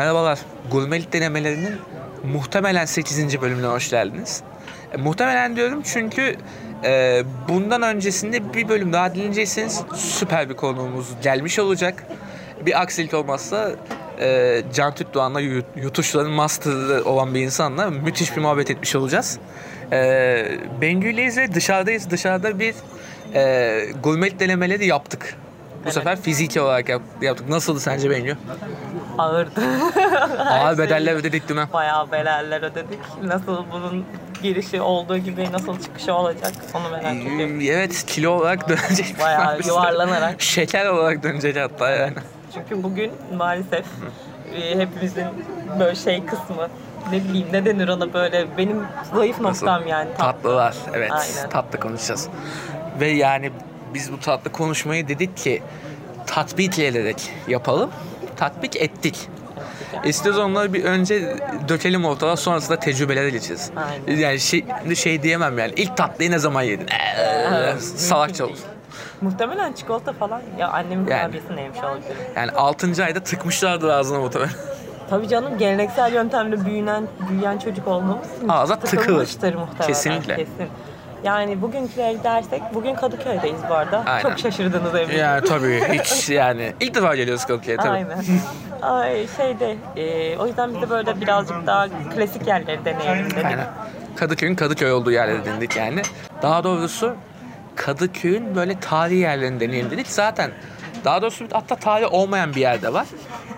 Merhabalar. Gurmelik denemelerinin muhtemelen 8. bölümüne hoş geldiniz. E, muhtemelen diyorum çünkü e, bundan öncesinde bir bölüm daha dinleyeceksiniz. Süper bir konuğumuz gelmiş olacak. Bir aksilik olmazsa e, Can Tütdoğan'la yu- yutuşların master'ı olan bir insanla müthiş bir muhabbet etmiş olacağız. E, Bengü'yleyiz ve dışarıdayız. Dışarıda bir e, gurmelik denemeleri yaptık. Bu sefer fiziki olarak yap- yaptık. Nasıldı sence Bengü? Ağırdı. Ağır bedeller ödedik değil mi? Bayağı bedeller ödedik. Nasıl bunun girişi olduğu gibi nasıl çıkışı olacak onu merak ediyorum. Hmm, Evet kilo olarak dönecek. Bayağı yuvarlanarak. Şeker olarak dönecek hatta yani. Çünkü bugün maalesef e, hepimizin böyle şey kısmı ne bileyim ne denir ona böyle benim zayıf noktam yani. Tatlılar evet Aynen. tatlı konuşacağız. Ve yani biz bu tatlı konuşmayı dedik ki tatbik ederek yapalım. Tatbik ettik. İstiyoruz onları bir önce dökelim ortalığa sonrasında tecrübeler geçeceğiz. Aynen. Yani şey, şey diyemem yani ilk tatlıyı ne zaman yedin? Ee, salakça olur. Muhtemelen çikolata falan ya annemin Yani. kurabiyesini yemiş olabilirim. Yani 6. ayda tıkmışlardır ağzına muhtemelen. Tabii canım geleneksel yöntemle büyüyen büyüyen çocuk olmamız Ağza tıkılmıştır muhtemelen. Kesinlikle. Kesin. Yani bugünküleri dersek, bugün Kadıköy'deyiz bu arada. Aynen. Çok şaşırdınız eminim. Yani tabii hiç yani ilk defa geliyoruz Kadıköy'e tabii. Aynen. Ay şeyde, e, o yüzden biz de böyle birazcık daha klasik yerleri deneyelim dedik. Aynen. Kadıköy'ün Kadıköy olduğu yerleri denedik yani. Daha doğrusu Kadıköy'ün böyle tarihi yerlerini deneyelim dedik. Zaten daha doğrusu hatta tarihi olmayan bir yerde var.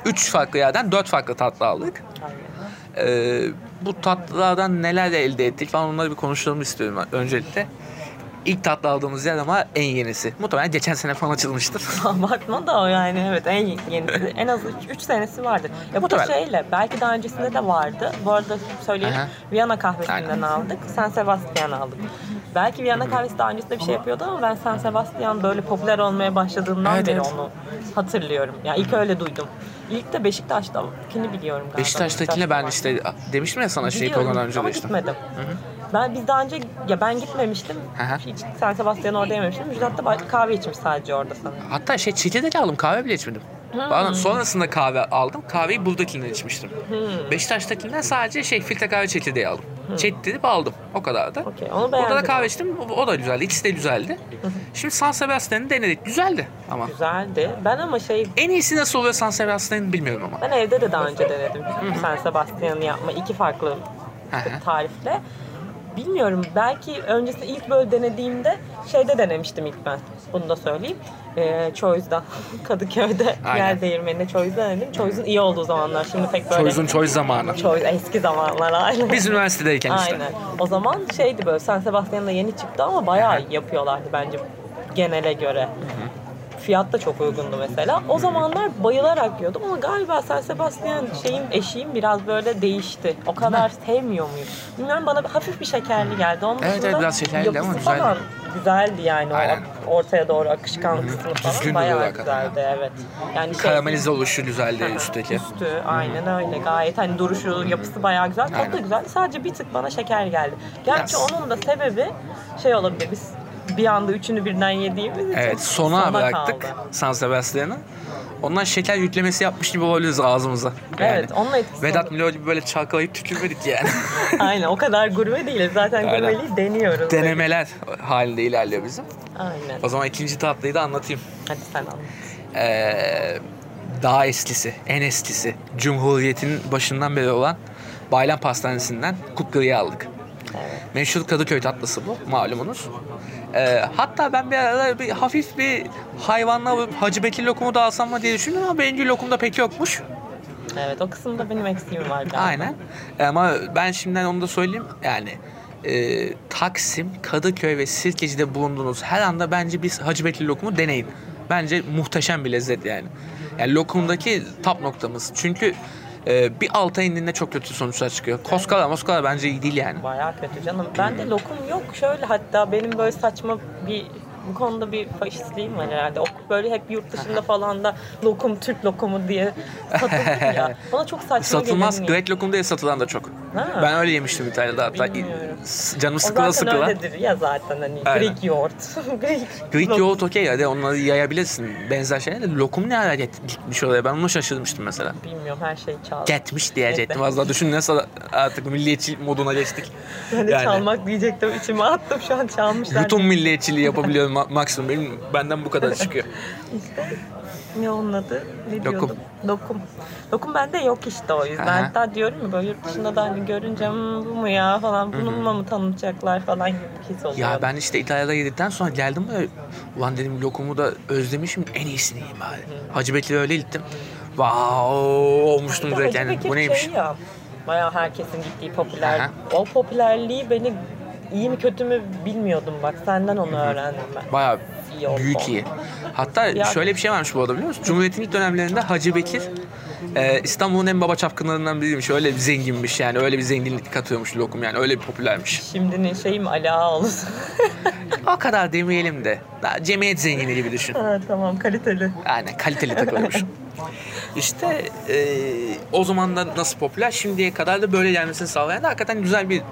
Üç farklı yerden dört farklı tatlı aldık. Aynen. Ee, bu tatlılardan neler elde ettik falan onları bir konuşalım istiyorum öncelikle. İlk tatlı aldığımız yer ama en yenisi. Muhtemelen geçen sene falan açılmıştır. Bakma da o yani evet en yenisi. En az 3 senesi vardır. Ya bu da Muhtemelen. şeyle belki daha öncesinde de vardı. Bu arada söyleyeyim. Aha. Viyana kahvesinden Aynen. aldık. San Sebastian aldık. Belki Viyana kahvesi daha öncesinde bir şey yapıyordu ama ben San Sebastian böyle popüler olmaya başladığından Evet, beri evet. onu hatırlıyorum. Yani ilk öyle duydum. İlk de Beşiktaş'takini biliyorum galiba. Beşiktaş'takine ben işte demiştim ya sana şey programdan önce de işte. gitmedim. Ben biz daha önce ya ben gitmemiştim. Aha. Hiç San Sebastian orada yememiştim. Müjdat da kahve içmiş sadece orada sanırım. Hatta şey çekirdek aldım kahve bile içmedim. Pardon, sonrasında kahve aldım. Kahveyi buradakinden içmiştim. Beşiktaş'takinden sadece şey filtre kahve çekirdeği aldım. Çektirip aldım. O kadar da. Okey, onu Burada da kahve içtim. O, o da güzeldi. İkisi de güzeldi. Şimdi San Sebastian'ı denedik. Güzeldi ama. Güzeldi. Ben ama şey En iyisi nasıl oluyor San Sebastian'ı bilmiyorum ama. ben evde de daha önce denedim. San Sebastian'ı yapma iki farklı tarifle. Bilmiyorum belki öncesinde ilk böyle denediğimde şeyde denemiştim ilk ben. Bunu da söyleyeyim. Ee, Choice'da. Kadıköy'de Aynen. yer değirmeninde Choice'da denedim. Choice'un iyi olduğu zamanlar. Şimdi pek böyle... Choice'un choice zamanı. Choice eski zamanlar aynen. Biz üniversitedeyken işte. Aynen. O zaman şeydi böyle San Sebastian'da yeni çıktı ama bayağı iyi yapıyorlardı bence genele göre. Fiyat da çok uygundu mesela. O zamanlar bayılarak yiyordum ama galiba San Sebastian şeyim eşiğim biraz böyle değişti. O kadar sevmiyor muyum? Bilmiyorum bana hafif bir şekerli geldi. Onun Evet, dışında evet, biraz şekerliydi ama yapısı güzeldi. falan güzeldi yani Aynen. o ortaya doğru akışkan kısmı falan Düzgün bayağı duruyor hakikaten. güzeldi evet. Yani şey, Karamelize oluşu güzeldi üstteki. Üstü aynen öyle gayet hani duruşu yapısı bayağı güzel tadı da Aynen. güzel sadece bir tık bana şeker geldi. Gerçi Biraz. onun da sebebi şey olabilir biz bir anda üçünü birden yediğimiz için Evet sona sona bıraktık kaldı. San Sebastian'ı. Ondan şeker yüklemesi yapmış gibi olabiliriz ağzımıza. Yani. Evet onun etkisi Vedat. Milor gibi böyle çalkalayıp tükürmedik yani. Aynen o kadar gurme değiliz zaten Aynen. gurmeliği deniyoruz. Denemeler halinde ilerliyor bizim. Aynen. O zaman ikinci tatlıyı da anlatayım. Hadi sen al. Ee, daha eskisi, en eskisi. Cumhuriyet'in başından beri olan Baylan Pastanesi'nden kuklayı aldık. Evet. Meşhur Kadıköy tatlısı bu malumunuz. Ee, hatta ben bir ara bir hafif bir hayvanla Hacı Bekir lokumu da alsam mı diye düşündüm ama bencil lokumda pek yokmuş. Evet o kısımda benim eksiğim var galiba. Aynen. Ama ben şimdiden onu da söyleyeyim. Yani e, Taksim, Kadıköy ve Sirkeci'de bulunduğunuz her anda bence bir Hacı Bekir lokumu deneyin. Bence muhteşem bir lezzet yani. Yani lokumdaki tap noktamız. Çünkü e, bir alta indiğinde çok kötü sonuçlar çıkıyor. Koskala moskala bence iyi değil yani. Bayağı kötü canım. Ben de lokum yok. Şöyle hatta benim böyle saçma bir bu konuda bir faşistliğim var herhalde. O böyle hep yurt dışında falan da lokum Türk lokumu diye satılır ya. Bana çok saçma Satılmaz. geliyor. Grek lokum diye satılan da çok. Ha. Ben öyle yemiştim İtalya'da hatta. Bilmiyorum. Canım O sıkıla zaten sıkıla. öyledir ya zaten hani Aynen. Greek yoğurt. Greek, Greek yoğurt okey hadi onları yayabilirsin. Benzer şeyler de lokum ne ara get- gitmiş oraya ben onu şaşırmıştım mesela. Bilmiyorum her şey çaldı. Gitmiş diyecektim. Evet. Az daha düşün nasıl artık milliyetçi moduna geçtik. De Yani. çalmak diyecektim içime attım şu an çalmışlar. Bütün milliyetçiliği yapabiliyorum ma- maksimum. Benim benden bu kadar çıkıyor. İşte ne onun adı? Ne Lokum. diyordum? Lokum. Lokum bende yok işte o yüzden. Aha. Hatta diyorum ya böyle yurt dışında da hani görünce "Hmm, bu mu ya falan bununla mı tanıtacaklar falan gibi bir his oluyor. Ya ben işte İtalya'da yedikten sonra geldim buraya. Ulan dedim lokumu da özlemişim. En iyisini yiyeyim bari. Hacı Bekir'e öyle gittim. Wow olmuştum direkt Hacı yani. Bekir Bu neymiş? Şey ya, bayağı herkesin gittiği popüler. Aha. O popülerliği beni iyi mi kötü mü bilmiyordum bak senden onu öğrendim ben. Bayağı İyi oldu. büyük iyi. Hatta Ya- şöyle bir şey varmış bu arada biliyor musun? Cumhuriyet'in ilk dönemlerinde Hacı Bekir e, İstanbul'un en baba çapkınlarından biriymiş. Öyle bir zenginmiş yani. Öyle bir zenginlik katıyormuş lokum yani. Öyle bir popülermiş. Şimdinin şeyi mi Ali Ağa olsun? O kadar demeyelim de. Daha cemiyet zengini gibi düşün. ha, tamam kaliteli. Aynen kaliteli takılmış. İşte e, o zaman da nasıl popüler şimdiye kadar da böyle gelmesini sağlayan da hakikaten güzel bir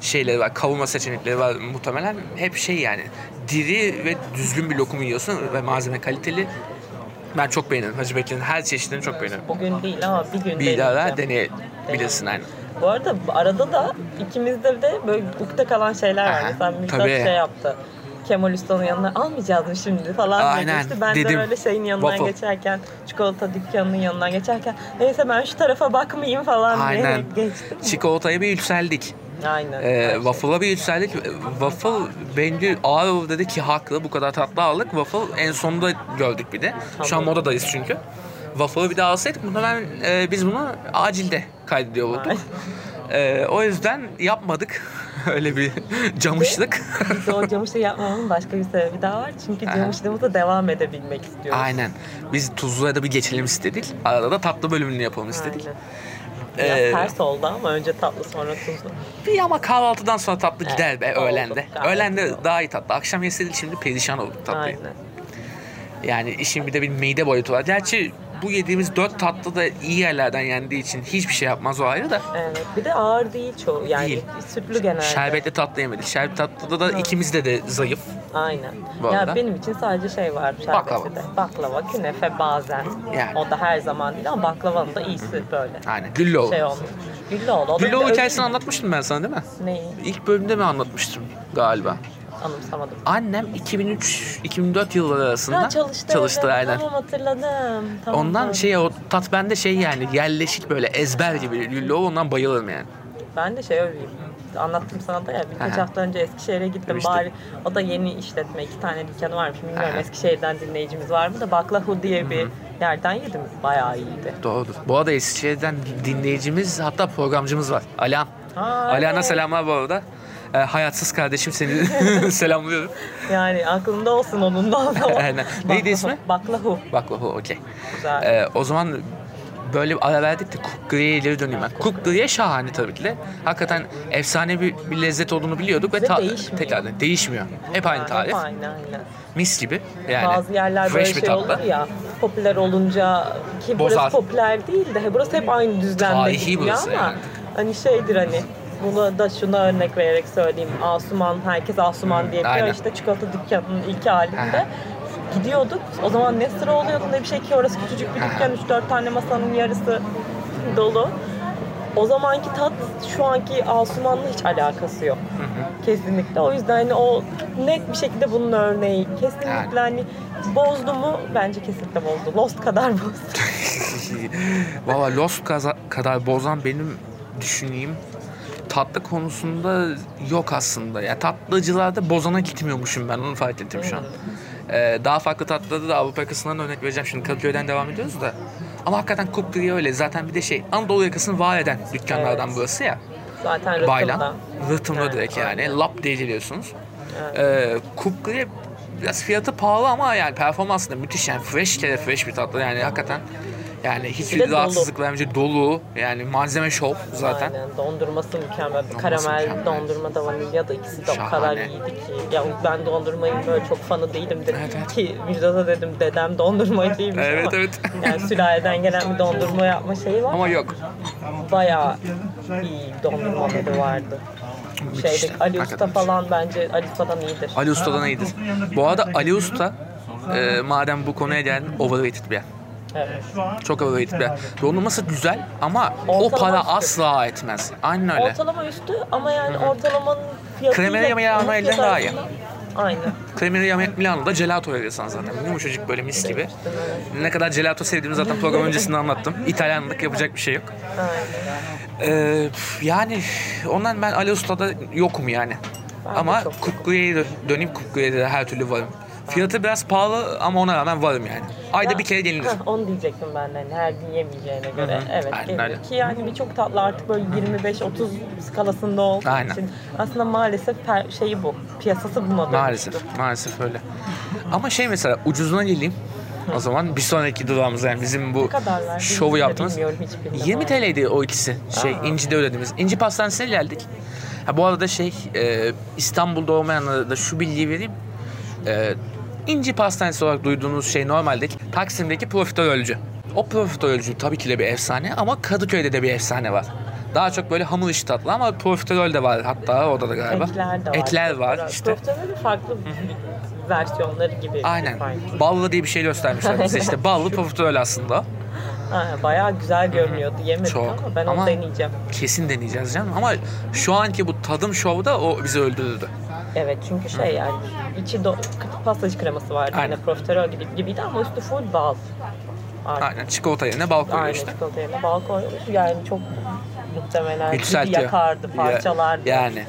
şeyleri var. Kavurma seçenekleri var muhtemelen. Hep şey yani diri ve düzgün bir lokum yiyorsun ve malzeme kaliteli. Ben çok beğenirim. Hacı Bekir'in her çeşidini çok beğenirim. Bugün değil ama bir gün Bir daha deneyebilirsin aynen. Bu arada arada da ikimizde de böyle ukde kalan şeyler var. Aha, Mesela Müjdat tabii. şey yaptı. Kemal Usta'nın yanına almayacağız mı şimdi falan Aynen, demişti. Ben dedim. de böyle şeyin yanından Waffle. geçerken, çikolata dükkanının yanından geçerken neyse ben şu tarafa bakmayayım falan Aynen. diyerek geçtim. Çikolataya bir yükseldik. Aynen. Ee, şey. waffle'a bir yükseldik. Waffle bence ağır dedi ki haklı bu kadar tatlı aldık. Waffle en sonunda gördük bir de. Şu an modadayız çünkü. Waffle'ı bir daha alsaydık muhtemelen e, biz bunu acilde kaydediyor olurduk. Ee, o yüzden yapmadık. Öyle bir camışlık. Biz o camışı yapmamın başka bir sebebi daha var. Çünkü camışlığımıza devam edebilmek istiyoruz. Aynen. Biz Tuzlu'ya da bir geçelim istedik. Arada da tatlı bölümünü yapalım istedik. Aynen. Biraz Ee, ters oldu ama önce tatlı sonra tuzlu. Bir ama kahvaltıdan sonra tatlı Evet, gider be öğlende. Öğlende oldu. daha iyi tatlı. Akşam yeseydik şimdi perişan olduk tatlıyı. Aynen. Yani işin bir de bir mide boyutu var. Gerçi bu yediğimiz dört tatlı da iyi yerlerden yendiği için hiçbir şey yapmaz o ayrı da. Evet. Bir de ağır değil çoğu. Yani Değil. sütlü genelde. Şerbetli tatlı yemedik. Şerbetli tatlıda da ikimiz de de zayıf. Aynen. Bu ya arada. benim için sadece şey var Baklava. şerbeti de. Baklava, künefe bazen. Yani. O da her zaman değil ama baklavanın da iyisi böyle. Aynen. Güllü Şey olmuş. Güllüoğlu. O da bir de Güllü öyle hikayesini bir- anlatmıştım ben sana değil mi? Neyi? İlk bölümde mi anlatmıştım galiba? Anımsamadım. Annem 2003-2004 yılları arasında Ha çalıştı. çalıştı evet. aynen. Tamam hatırladım. Tamam, Ondan tamam. şey o tat bende şey yani yerleşik böyle ezber gibi Güllü ondan bayılırım yani. Ben de şey öveyim. Anlattım sana da ya birkaç Aha. hafta önce Eskişehir'e gittim Demiştin. bari. O da yeni işletme. iki tane dükkanı varmış. Bilmiyorum Aha. Eskişehir'den dinleyicimiz var mı da Baklahu diye bir yerden yedim. Bayağı iyiydi. Doğrudur. Bu arada Eskişehir'den dinleyicimiz hatta programcımız var. Alan. Evet. selamlar bu arada. Ee, hayatsız kardeşim seni selamlıyorum. Yani aklında olsun onun da. Aynen. Neydi Baklahu. ismi? Baklahu. Baklava okey. Güzel. Ee, o zaman böyle bir ara verdik de Cook Grill'e ileri döneyim ben. Cook Grill'e şahane tabii ki de. Hakikaten efsane bir, bir lezzet olduğunu biliyorduk ve, Ve ta- değişmiyor. tekrar değişmiyor. Hep aynı Yani tarif. Hep aynı aynen. Mis gibi. Yani Bazı yerler böyle fresh bir şey tatlı. olur ya popüler olunca ki burası Bozar. popüler değil de burası hep aynı düzlemde Tarihi burası ama yani. hani şeydir hani bunu da şuna örnek vererek söyleyeyim. Asuman, herkes Asuman diye biliyor. İşte çikolata dükkanının ilk halinde. Gidiyorduk. O zaman ne sıra oluyordu ne bir şey ki orası küçücük bir dükkan. 3-4 tane masanın yarısı dolu. O zamanki tat şu anki Asuman'la hiç alakası yok. Kesinlikle. O yüzden hani o net bir şekilde bunun örneği. Kesinlikle Yani. hani bozdu mu? Bence kesinlikle bozdu. Lost kadar bozdu. Valla Lost kaza- kadar bozan benim düşüneyim tatlı konusunda yok aslında. Ya tatlıcılarda bozana gitmiyormuşum ben onu fark ettim şu an. Ee, daha farklı tatlıda da Avrupa yakasından örnek vereceğim. Şimdi Kadıköy'den devam ediyoruz da. Ama hakikaten Grill öyle. Zaten bir de şey Anadolu yakasını var eden dükkanlardan Evet. burası ya. Zaten rıhtımda. Baylan. Rıhtımda Evet, direkt yani. aynen. Lap diye geliyorsunuz. Ee, Cook Grill biraz fiyatı pahalı ama yani performansı da müthiş yani. Fresh kere fresh bir tatlı yani hakikaten Yani Bir hiçbir de dolu. rahatsızlık vermeyecek dolu. Yani malzeme şov zaten. Aynen. Dondurması mükemmel. Dondurması Karamel mükemmel. dondurma da vanilya da ikisi de o Şahane. kadar iyiydi ki. Ya ben dondurmayı böyle çok fanı değilim de Evet, evet. ki Müjdat'a dedim dedem dondurmacıymış Evet, ama evet. yani sülaleden gelen bir dondurma yapma şeyi var. Ama yok. Bayağı iyi dondurmaları vardı. Şeyde Ali Usta falan bence Ali Usta'dan iyidir. Ali Usta'dan iyidir. Bu arada Ali Usta e, madem bu konuya geldin overrated bir yer. Evet. Çok overrated bir yer. Dondurması güzel ama o Ortalama para üstü. asla etmez. Aynen öyle. Ortalama üstü ama yani ortalamanın fiyatı Kremeri Milano elden daha iyi. Aynen. Cremeri Milano'da gelato verirsen zaten. Yumuşacık böyle mis gibi. Ne kadar gelato sevdiğimi zaten program öncesinde anlattım. İtalyanlık yapacak bir şey yok. Aynen. Ee, yani ondan ben Ali Usta'da yokum yani. Ben ama Kukkuye'ye dö- döneyim Kukkuye'de de her türlü varım. Fiyatı biraz pahalı ama ona rağmen varım yani. Ayda Ya, bir kere gelinir. heh, onu diyecektim ben de. Hani her gün yemeyeceğine göre. Hı hı. Evet Aynen gelir. öyle. Ki yani birçok tatlı artık böyle 25-30 skalasında olduğu Aynen. için aslında maalesef şeyi bu. Piyasası buna dönüştü. Maalesef, maalesef öyle. Ama şey mesela ucuzuna geleyim. O zaman bir sonraki durağımız yani bizim bu şovu yaptığımız. bilmiyorum hiçbirini 20 ama. TL'ydi o ikisi. Şey Aa. İnci'de ödediğimiz. İnci Pastanesi'ne geldik. Ha, bu arada şey e, İstanbul'da olmayanlara da şu bilgiyi vereyim. E, İnci Pastanesi olarak duyduğunuz şey normalde Taksim'deki profiterolcü. O profiterolcü tabii ki de bir efsane ama Kadıköy'de de bir efsane var. Daha çok böyle hamur işi tatlı ama profiterol de var hatta orada da galiba. Etler de var. Etler var Profiterol. işte. Profiterolün farklı versiyonları gibi. Aynen. sanki. Ballı diye bir şey göstermişler bize işte. Ballı profiterol aslında. Aynen, bayağı güzel görünüyordu. Yemedik Çok. ama ben Ama- onu deneyeceğim. Kesin deneyeceğiz canım. Ama şu anki bu tadım şovda o bizi öldürdü. Evet çünkü şey yani içi do- pastacı kreması vardı. Aynen. Yine profiterol gibi, gibiydi ama üstü full bal. Artık. Aynen çikolata yerine bal koyuyor Aynen işte. çikolata yerine bal koymuş. Yani çok muhtemelen Yükseltiyor. yakardı, parçalardı. Ya- Yani.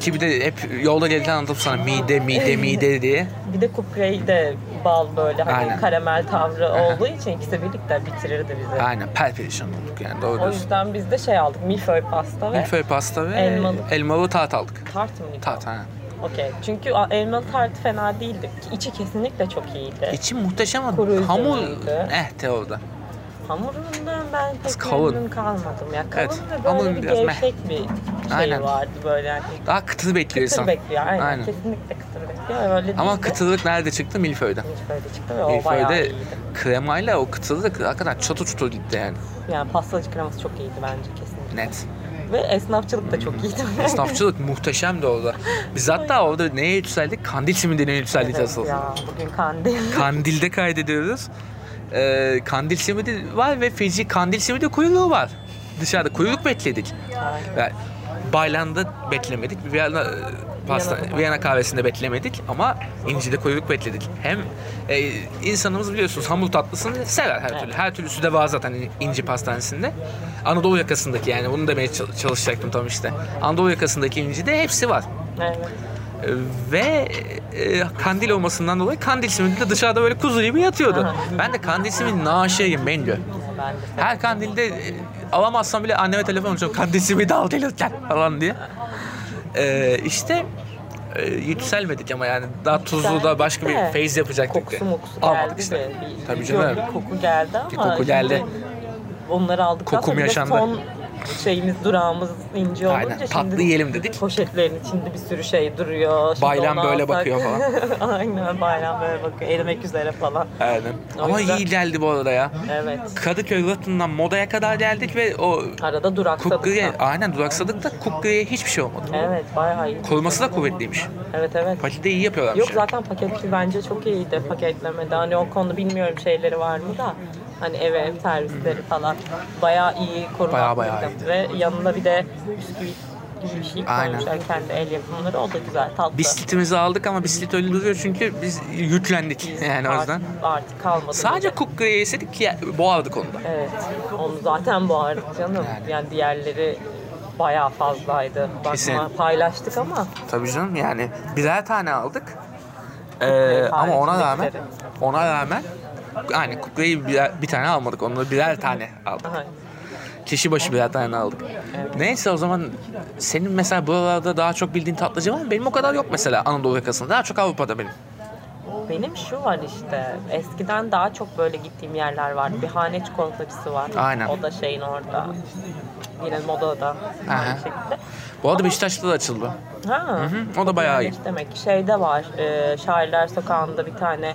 Ki bir de hep yolda gelirken anlatıp sana mide mide mide diye. Bir de kuprey de bal böyle hani Aynen. karamel tavrı olduğu için ikisi birlikte bitirirdi bizi. Aynen perperişan olduk yani doğru O diyorsun. yüzden biz de şey aldık. Milföy pasta ve Milföy pasta ve Elmalı. elmalı tart aldık. tart mıydı? Tart aynen. Okey. Çünkü elmalı tart fena değildi. İçi kesinlikle çok iyiydi. İçi muhteşem ama Kuru hamur eh de orada. Hamurundan ben pek Kalın. memnun kalmadım. Ya kalın Evet, ve böyle hamurun bir meh. gevşek bir şey Aynen. vardı böyle yani. Daha kıtır bekliyor Kıtır insan. bekliyor. Aynen. Aynen. Kesinlikle kıtır bekliyor. Öyle Ama değil de kıtırlık nerede çıktı? Milföy'de. hiç böyle çıktı ve o bayağı Milföy'de iyiydi. kremayla o kıtırlık hakikaten çatı çutur gitti yani. Yani pastacı kreması çok iyiydi bence kesinlikle. Net. Ve esnafçılık da çok iyiydi. Esnafçılık muhteşemdi orada. Biz hatta orada neye yükseldik? Kandil simidine yükseldik Evet asıl. ya bugün kandil. Kandil'de kaydediyoruz. Ee, kandil simidi var ve feci kandil simidi kuyruğu var. Dışarıda kuyruk bekledik. Yani Baylan'da beklemedik. Viyana, e, pasta, Viyana'da. Viyana kahvesinde beklemedik ama İnci'de kuyruk bekledik. Hem e, insanımız biliyorsunuz hamur tatlısını sever her türlü. Her türlüsü de var zaten İnci Pastanesi'nde. Anadolu yakasındaki yani bunu demeye çal- çalışacaktım tam işte. Anadolu yakasındaki İnci'de hepsi var. Evet. E, Ve e, kandil olmasından dolayı kandil simidi de dışarıda böyle kuzu gibi yatıyordu. Ben de kandil simidinin aşığıyım ben diyor. De Her kandilde e, alamazsam bile anneme telefon açıyorum. Kandil simidi al gelirken falan diye. Ee, işte e, yükselmedik ama yani daha tuzlu da başka bir de feyz yapacaktık. kokusu mokusu Almadık geldi işte. de. Bir, Tabii canım. Bir koku geldi ama. Bir koku geldi. şimdi Onları aldıktan Kokum sonra bir de yaşandı. son şeyimiz durağımız ince olunca Aynen, şimdi tatlı yiyelim dedik. Poşetlerin içinde bir sürü şey duruyor. Şimdi Bayram böyle alsak- bakıyor falan. Aynen bayram böyle bakıyor. Erimek üzere falan. Aynen. O Ama yüzden- iyi geldi bu arada ya. Evet. Kadıköy Rıhtım'dan Moda'ya kadar geldik ve o Arada duraksadık. Kukriye, aynen duraksadık da Kukriye'ye hiçbir şey olmadı. Evet bayağı iyi. Koruması da kuvvetliymiş. Evet evet. Paketi iyi yapıyorlarmış. Yok zaten paketli bence çok iyiydi paketlemede. Hani o konuda bilmiyorum şeyleri var mı da. Hani eve ev servisleri falan bayağı iyi korumaklıydı. Bayağı bayağı iyiydi. Ve yanına bir de bisküvi gibi bir şey Aynen. koymuşlar kendi el yapımları. O da güzel tatlı. Bisikletimizi aldık ama bisiklet öyle duruyor çünkü biz yüklendik yani o yüzden. Artık, artık kalmadı. Sadece. Kukriye'ye yeseydik ya, boğardık onu da. Evet. Onu zaten bağırdık canım. Yani. Yani, diğerleri bayağı fazlaydı. Bakma Kesin. paylaştık ama Tabii canım yani birer tane aldık. Ee, ama ona rağmen. Ona rağmen yani kukreyi birer, bir tane almadık. Onu birer tane aldık. aha, Kişi başı birer tane aldık. Neyse o zaman senin mesela buralarda daha çok bildiğin tatlıcı var mı? Benim o kadar yok mesela Anadolu yakasında. Daha çok Avrupa'da benim. Benim şu var işte. Eskiden daha çok böyle gittiğim yerler vardı. Bir hane çikolatacısı var. Aynen. O da şeyin orada. Yine modada Aha. aynı şekilde. Bu arada Beşiktaş'ta da açıldı. Ha. Hı, o da bayağı iyi. Demek ki şeyde var. E, Şairler Sokağı'nda bir tane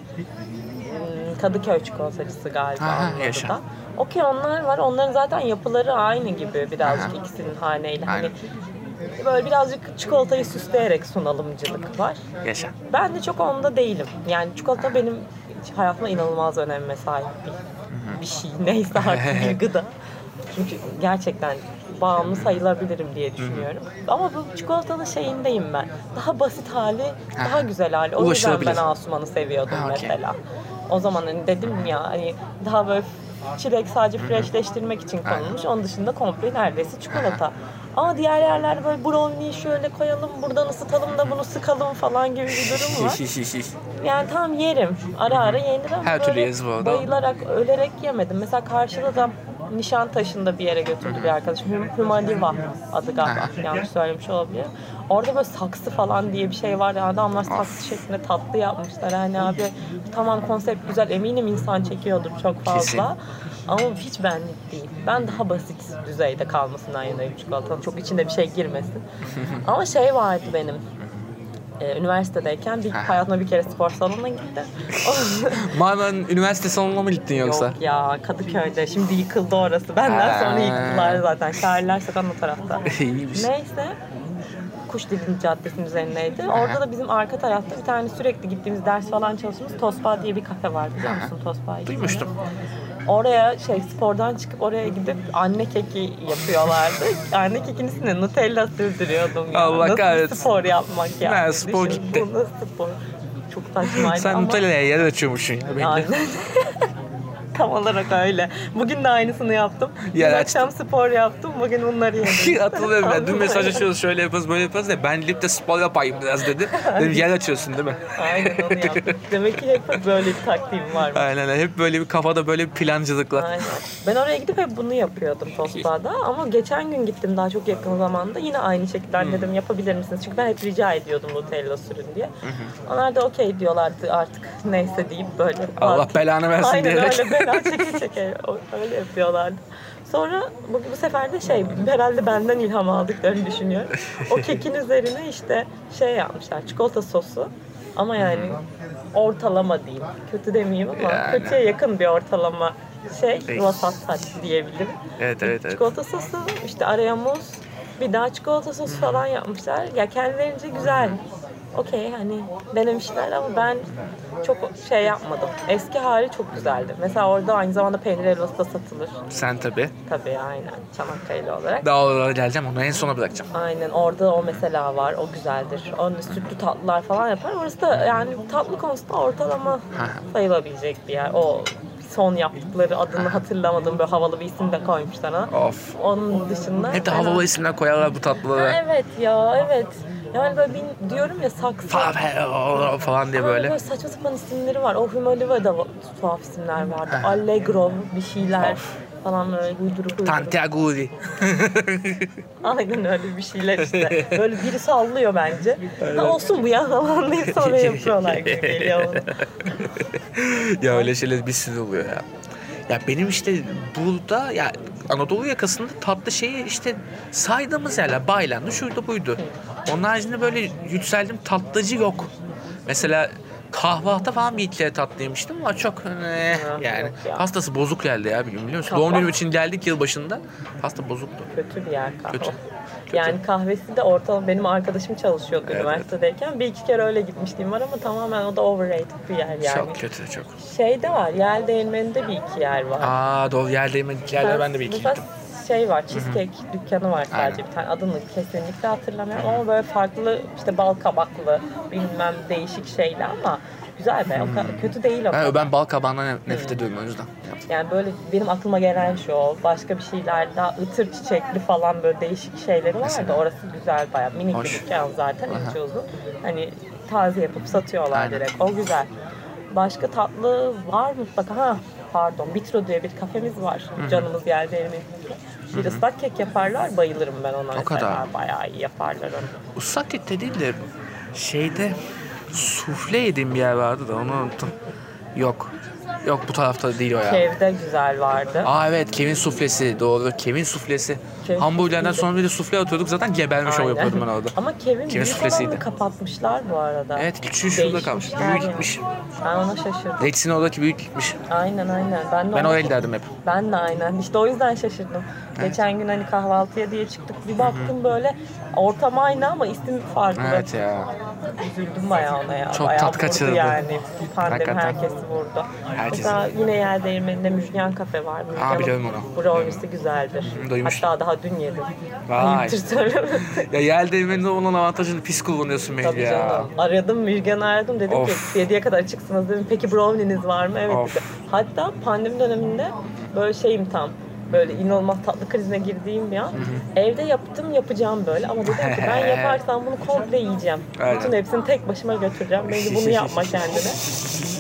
hmm, Kadıköy çikolatacısı galiba. Aha, adı yaşa. da. Okey onlar var. Onların zaten yapıları aynı gibi birazcık Aha. ikisinin haneyle. Hani böyle birazcık çikolatayı süsleyerek sunalımcılık var. Yaşa. Ben de çok onda değilim. Yani çikolata benim hayatıma inanılmaz öneme sahip bir, bir şey. Neyse artık bir gıda. Çünkü gerçekten bağımlı sayılabilirim diye düşünüyorum. Ama bu çikolatanın şeyindeyim ben. Daha basit hali, daha Aha. güzel hali. O yüzden ben Asuman'ı seviyordum Ha, okey. mesela. O zaman hani dedim ya hani daha böyle çilek sadece freshleştirmek için konulmuş. Onun dışında komple neredeyse çikolata. Ama diğer yerlerde böyle brownie şöyle koyalım, buradan ısıtalım da bunu sıkalım falan gibi bir durum var. Yani tam yerim. Ara ara yenir ama Her türlü bu arada. bayılarak, ölerek yemedim. Mesela karşıda da Nişantaşı'nda bir yere götürdü bir arkadaşım. Hüm- Hümaliva adı galiba. Yanlış söylemiş olabilir. Orada böyle saksı falan diye bir şey var. Yani adamlar saksı şeklinde tatlı yapmışlar. Hani abi tamam konsept güzel. Eminim insan çekiyordur çok fazla. Kesin. Ama hiç benlik değil. Ben daha basit düzeyde kalmasından yanayım çikolatanın. Çok içinde bir şey girmesin. Ama şey vardı benim. Ee, üniversitedeyken bir hayatımda bir kere spor salonuna gittim. Marmara'nın üniversite salonuna mı gittin yoksa? Yok ya Kadıköy'de. Şimdi yıkıldı orası. Benden sonra Ha. yıktılar zaten. Şairler Sokağı'nın o tarafta. İyiymiş. Neyse. Kuşdilin Caddesi'nin üzerindeydi. Orada da bizim arka tarafta bir tane sürekli gittiğimiz ders falan çalıştığımız Tospa diye bir kafe var biliyor musun Tospa'yı? Duymuştum. Oraya şey spordan çıkıp oraya gidip anne keki yapıyorlardı. anne kekinin Nutella sürdürüyordum ya. Allah Nasıl kahretsin. spor yapmak ya. Ha, spor gitti. Bu nasıl spor? Çok saçmaydı Sen ama. Nutella'ya yer açıyormuşsun ya belli. Aynen. Tam olarak öyle. Bugün de aynısını yaptım. Dün Ya, akşam spor yaptım. Bugün bunları yedim. Hatırlıyorum ben. Dün mesaj açıyoruz şöyle yaparız böyle yaparız ya ben de spor yapayım biraz dedi. Dedim yer açıyorsun değil mi? Aynen onu yaptım. Demek ki hep böyle bir taktiğim var. Aynen hep böyle bir kafada böyle bir plancılıkla. Aynen. Ben oraya gidip hep bunu yapıyordum Tospa'da ama geçen gün gittim daha çok yakın zamanda yine aynı şekilde Hmm. dedim yapabilir misiniz? Çünkü ben hep rica ediyordum Nutella sürün diye. Onlar da okey diyorlardı artık neyse deyip böyle. Allah belanı versin Aynen diyerek. öyle bela çeke çeke öyle yapıyorlardı. Sonra bu, bu sefer de şey herhalde benden ilham aldıklarını düşünüyorum. O kekin üzerine işte şey yapmışlar çikolata sosu ama yani ortalama diyeyim. Kötü demeyeyim ama Yani. kötüye yakın bir ortalama şey vasat tat diyebilirim. Evet evet evet. Çikolata sosu işte araya muz bir daha çikolata sosu falan yapmışlar. Ya kendilerince güzel. Okey hani denemişler ama ben çok şey yapmadım. Eski hali çok güzeldi. Mesela orada aynı zamanda peynir helvası da satılır. Sen tabii. Tabii aynen Çanakkale'li olarak. Daha oralara geleceğim onu en sona bırakacağım. Aynen orada o mesela var. O güzeldir. Onun sütlü tatlılar falan yapar. Orası da yani tatlı konusunda ortalama sayılabilecek bir yer. O son yaptıkları adını hatırlamadığım böyle havalı bir isim de koymuşlar ha. Of. Onun dışında... Hep de havalı isimler koyarlar bu Ha, tatlılara. evet ya evet. Yani böyle bir, diyorum ya saksı. Fa- falan diye Ama böyle. böyle saçma sapan isimleri var. O Humaliva'da va- tuhaf isimler vardı. Allegro bir şeyler Of. falan böyle uyduruk uyduruk. Tantiaguri. Aynen öyle bir şeyler işte. Böyle biri sallıyor bence. Ha olsun bu ya falan diye sonra yapıyorlar gibi geliyor bana. ya öyle şeyler bir sürü oluyor ya. Ya benim işte burada ya Anadolu yakasında tatlı şeyi işte saydığımız yerler Baylandı şuydu buydu. Onun haricinde böyle yükseldim tatlıcı yok. Mesela kahvaltı falan bir kere tatlı yemiştim ama çok eh, yani pastası bozuk geldi ya biliyor musun? Kahvaltı- Doğum günüm için geldik yıl başında pasta bozuktu. Kötü bir yer kahve. Kötü. Yani kahvesi de ortalama benim arkadaşım çalışıyordu Evet, üniversitedeyken. Bir iki kere öyle gitmişliğim var ama tamamen o da overrated bir yer yani. Çok kötü çok. Şeyde var, Yel Değirmeni'nde bir iki yer var. Aa doğru yer değmedik yerler ben de bir iki gittim. şey var, cheesecake dükkanı var sadece Aynen. bir tane. Adını kesinlikle hatırlamıyorum ama böyle farklı işte bal kabaklı bilmem değişik şeyler ama güzel be. O kadar kötü değil o. Ben, kadar. ben bal kabağından ne- nefret ediyorum o yüzden. Yani böyle benim aklıma gelen şu o. Başka bir şeyler daha ıtır çiçekli falan böyle değişik şeyleri var da orası güzel bayağı. Minik bir Hoş. dükkan zaten içi uzun. Hani taze yapıp satıyorlar Aynen. direkt. O güzel. Başka tatlı var mutlaka. Ha pardon Bitro diye bir kafemiz var. Canımız geldi elimizde. Bir ıslak kek yaparlar. Bayılırım ben ona mesela. kadar. Bayağı iyi yaparlar onu. Islak kek de değil de şeyde Sufle yediğim bir yer vardı da onu unuttum. Yok. Yok bu tarafta değil o ya. Kev'de güzel vardı. Aa evet Kevin suflesi doğru. Kevin suflesi. Kevin Hamburgerden sonra bir de sufle atıyorduk zaten gebermiş o Aynen. yapıyordum ben orada. Ama Kevin, Kevin büyük suflesiydi. kapatmışlar bu arada. Evet küçüğü şurada kalmış. yani. Büyük gitmiş. Ben ona şaşırdım. Rex'in oradaki büyük gitmiş. Aynen aynen. Ben de, Ben ona- o el derdim hep. Ben de aynen. İşte o yüzden şaşırdım. Geçen gün hani kahvaltıya diye çıktık. Bir baktım böyle ortam aynı ama isim farklı. Evet ya. Üzüldüm bayağı ona ya. Çok bayağı tat kaçırdı. Yani. Pandemi Hakikaten. herkesi vurdu. Herkesi. Mesela yine yer değirmeninde Müjgan kafe var. Müjgan'ın biliyorum onu. Brownie'si güzeldir. Hatta daha dün yedim. Vay. Ya yel değirmeninde onun avantajını pis kullanıyorsun Melih Tabii ya. canım. Aradım Müjgan'ı aradım dedim Of. ki 7'ye kadar açıksınız dedim. Peki brownie'niz var mı? Evet Of. dedi. Hatta pandemi döneminde böyle şeyim tam böyle inanılmaz tatlı krizine girdiğim bir an. Evde yaptım yapacağım böyle ama dedim ki ben yaparsam bunu komple yiyeceğim. Aynen. Bütün hepsini tek başıma götüreceğim. Bence bunu yapma kendine.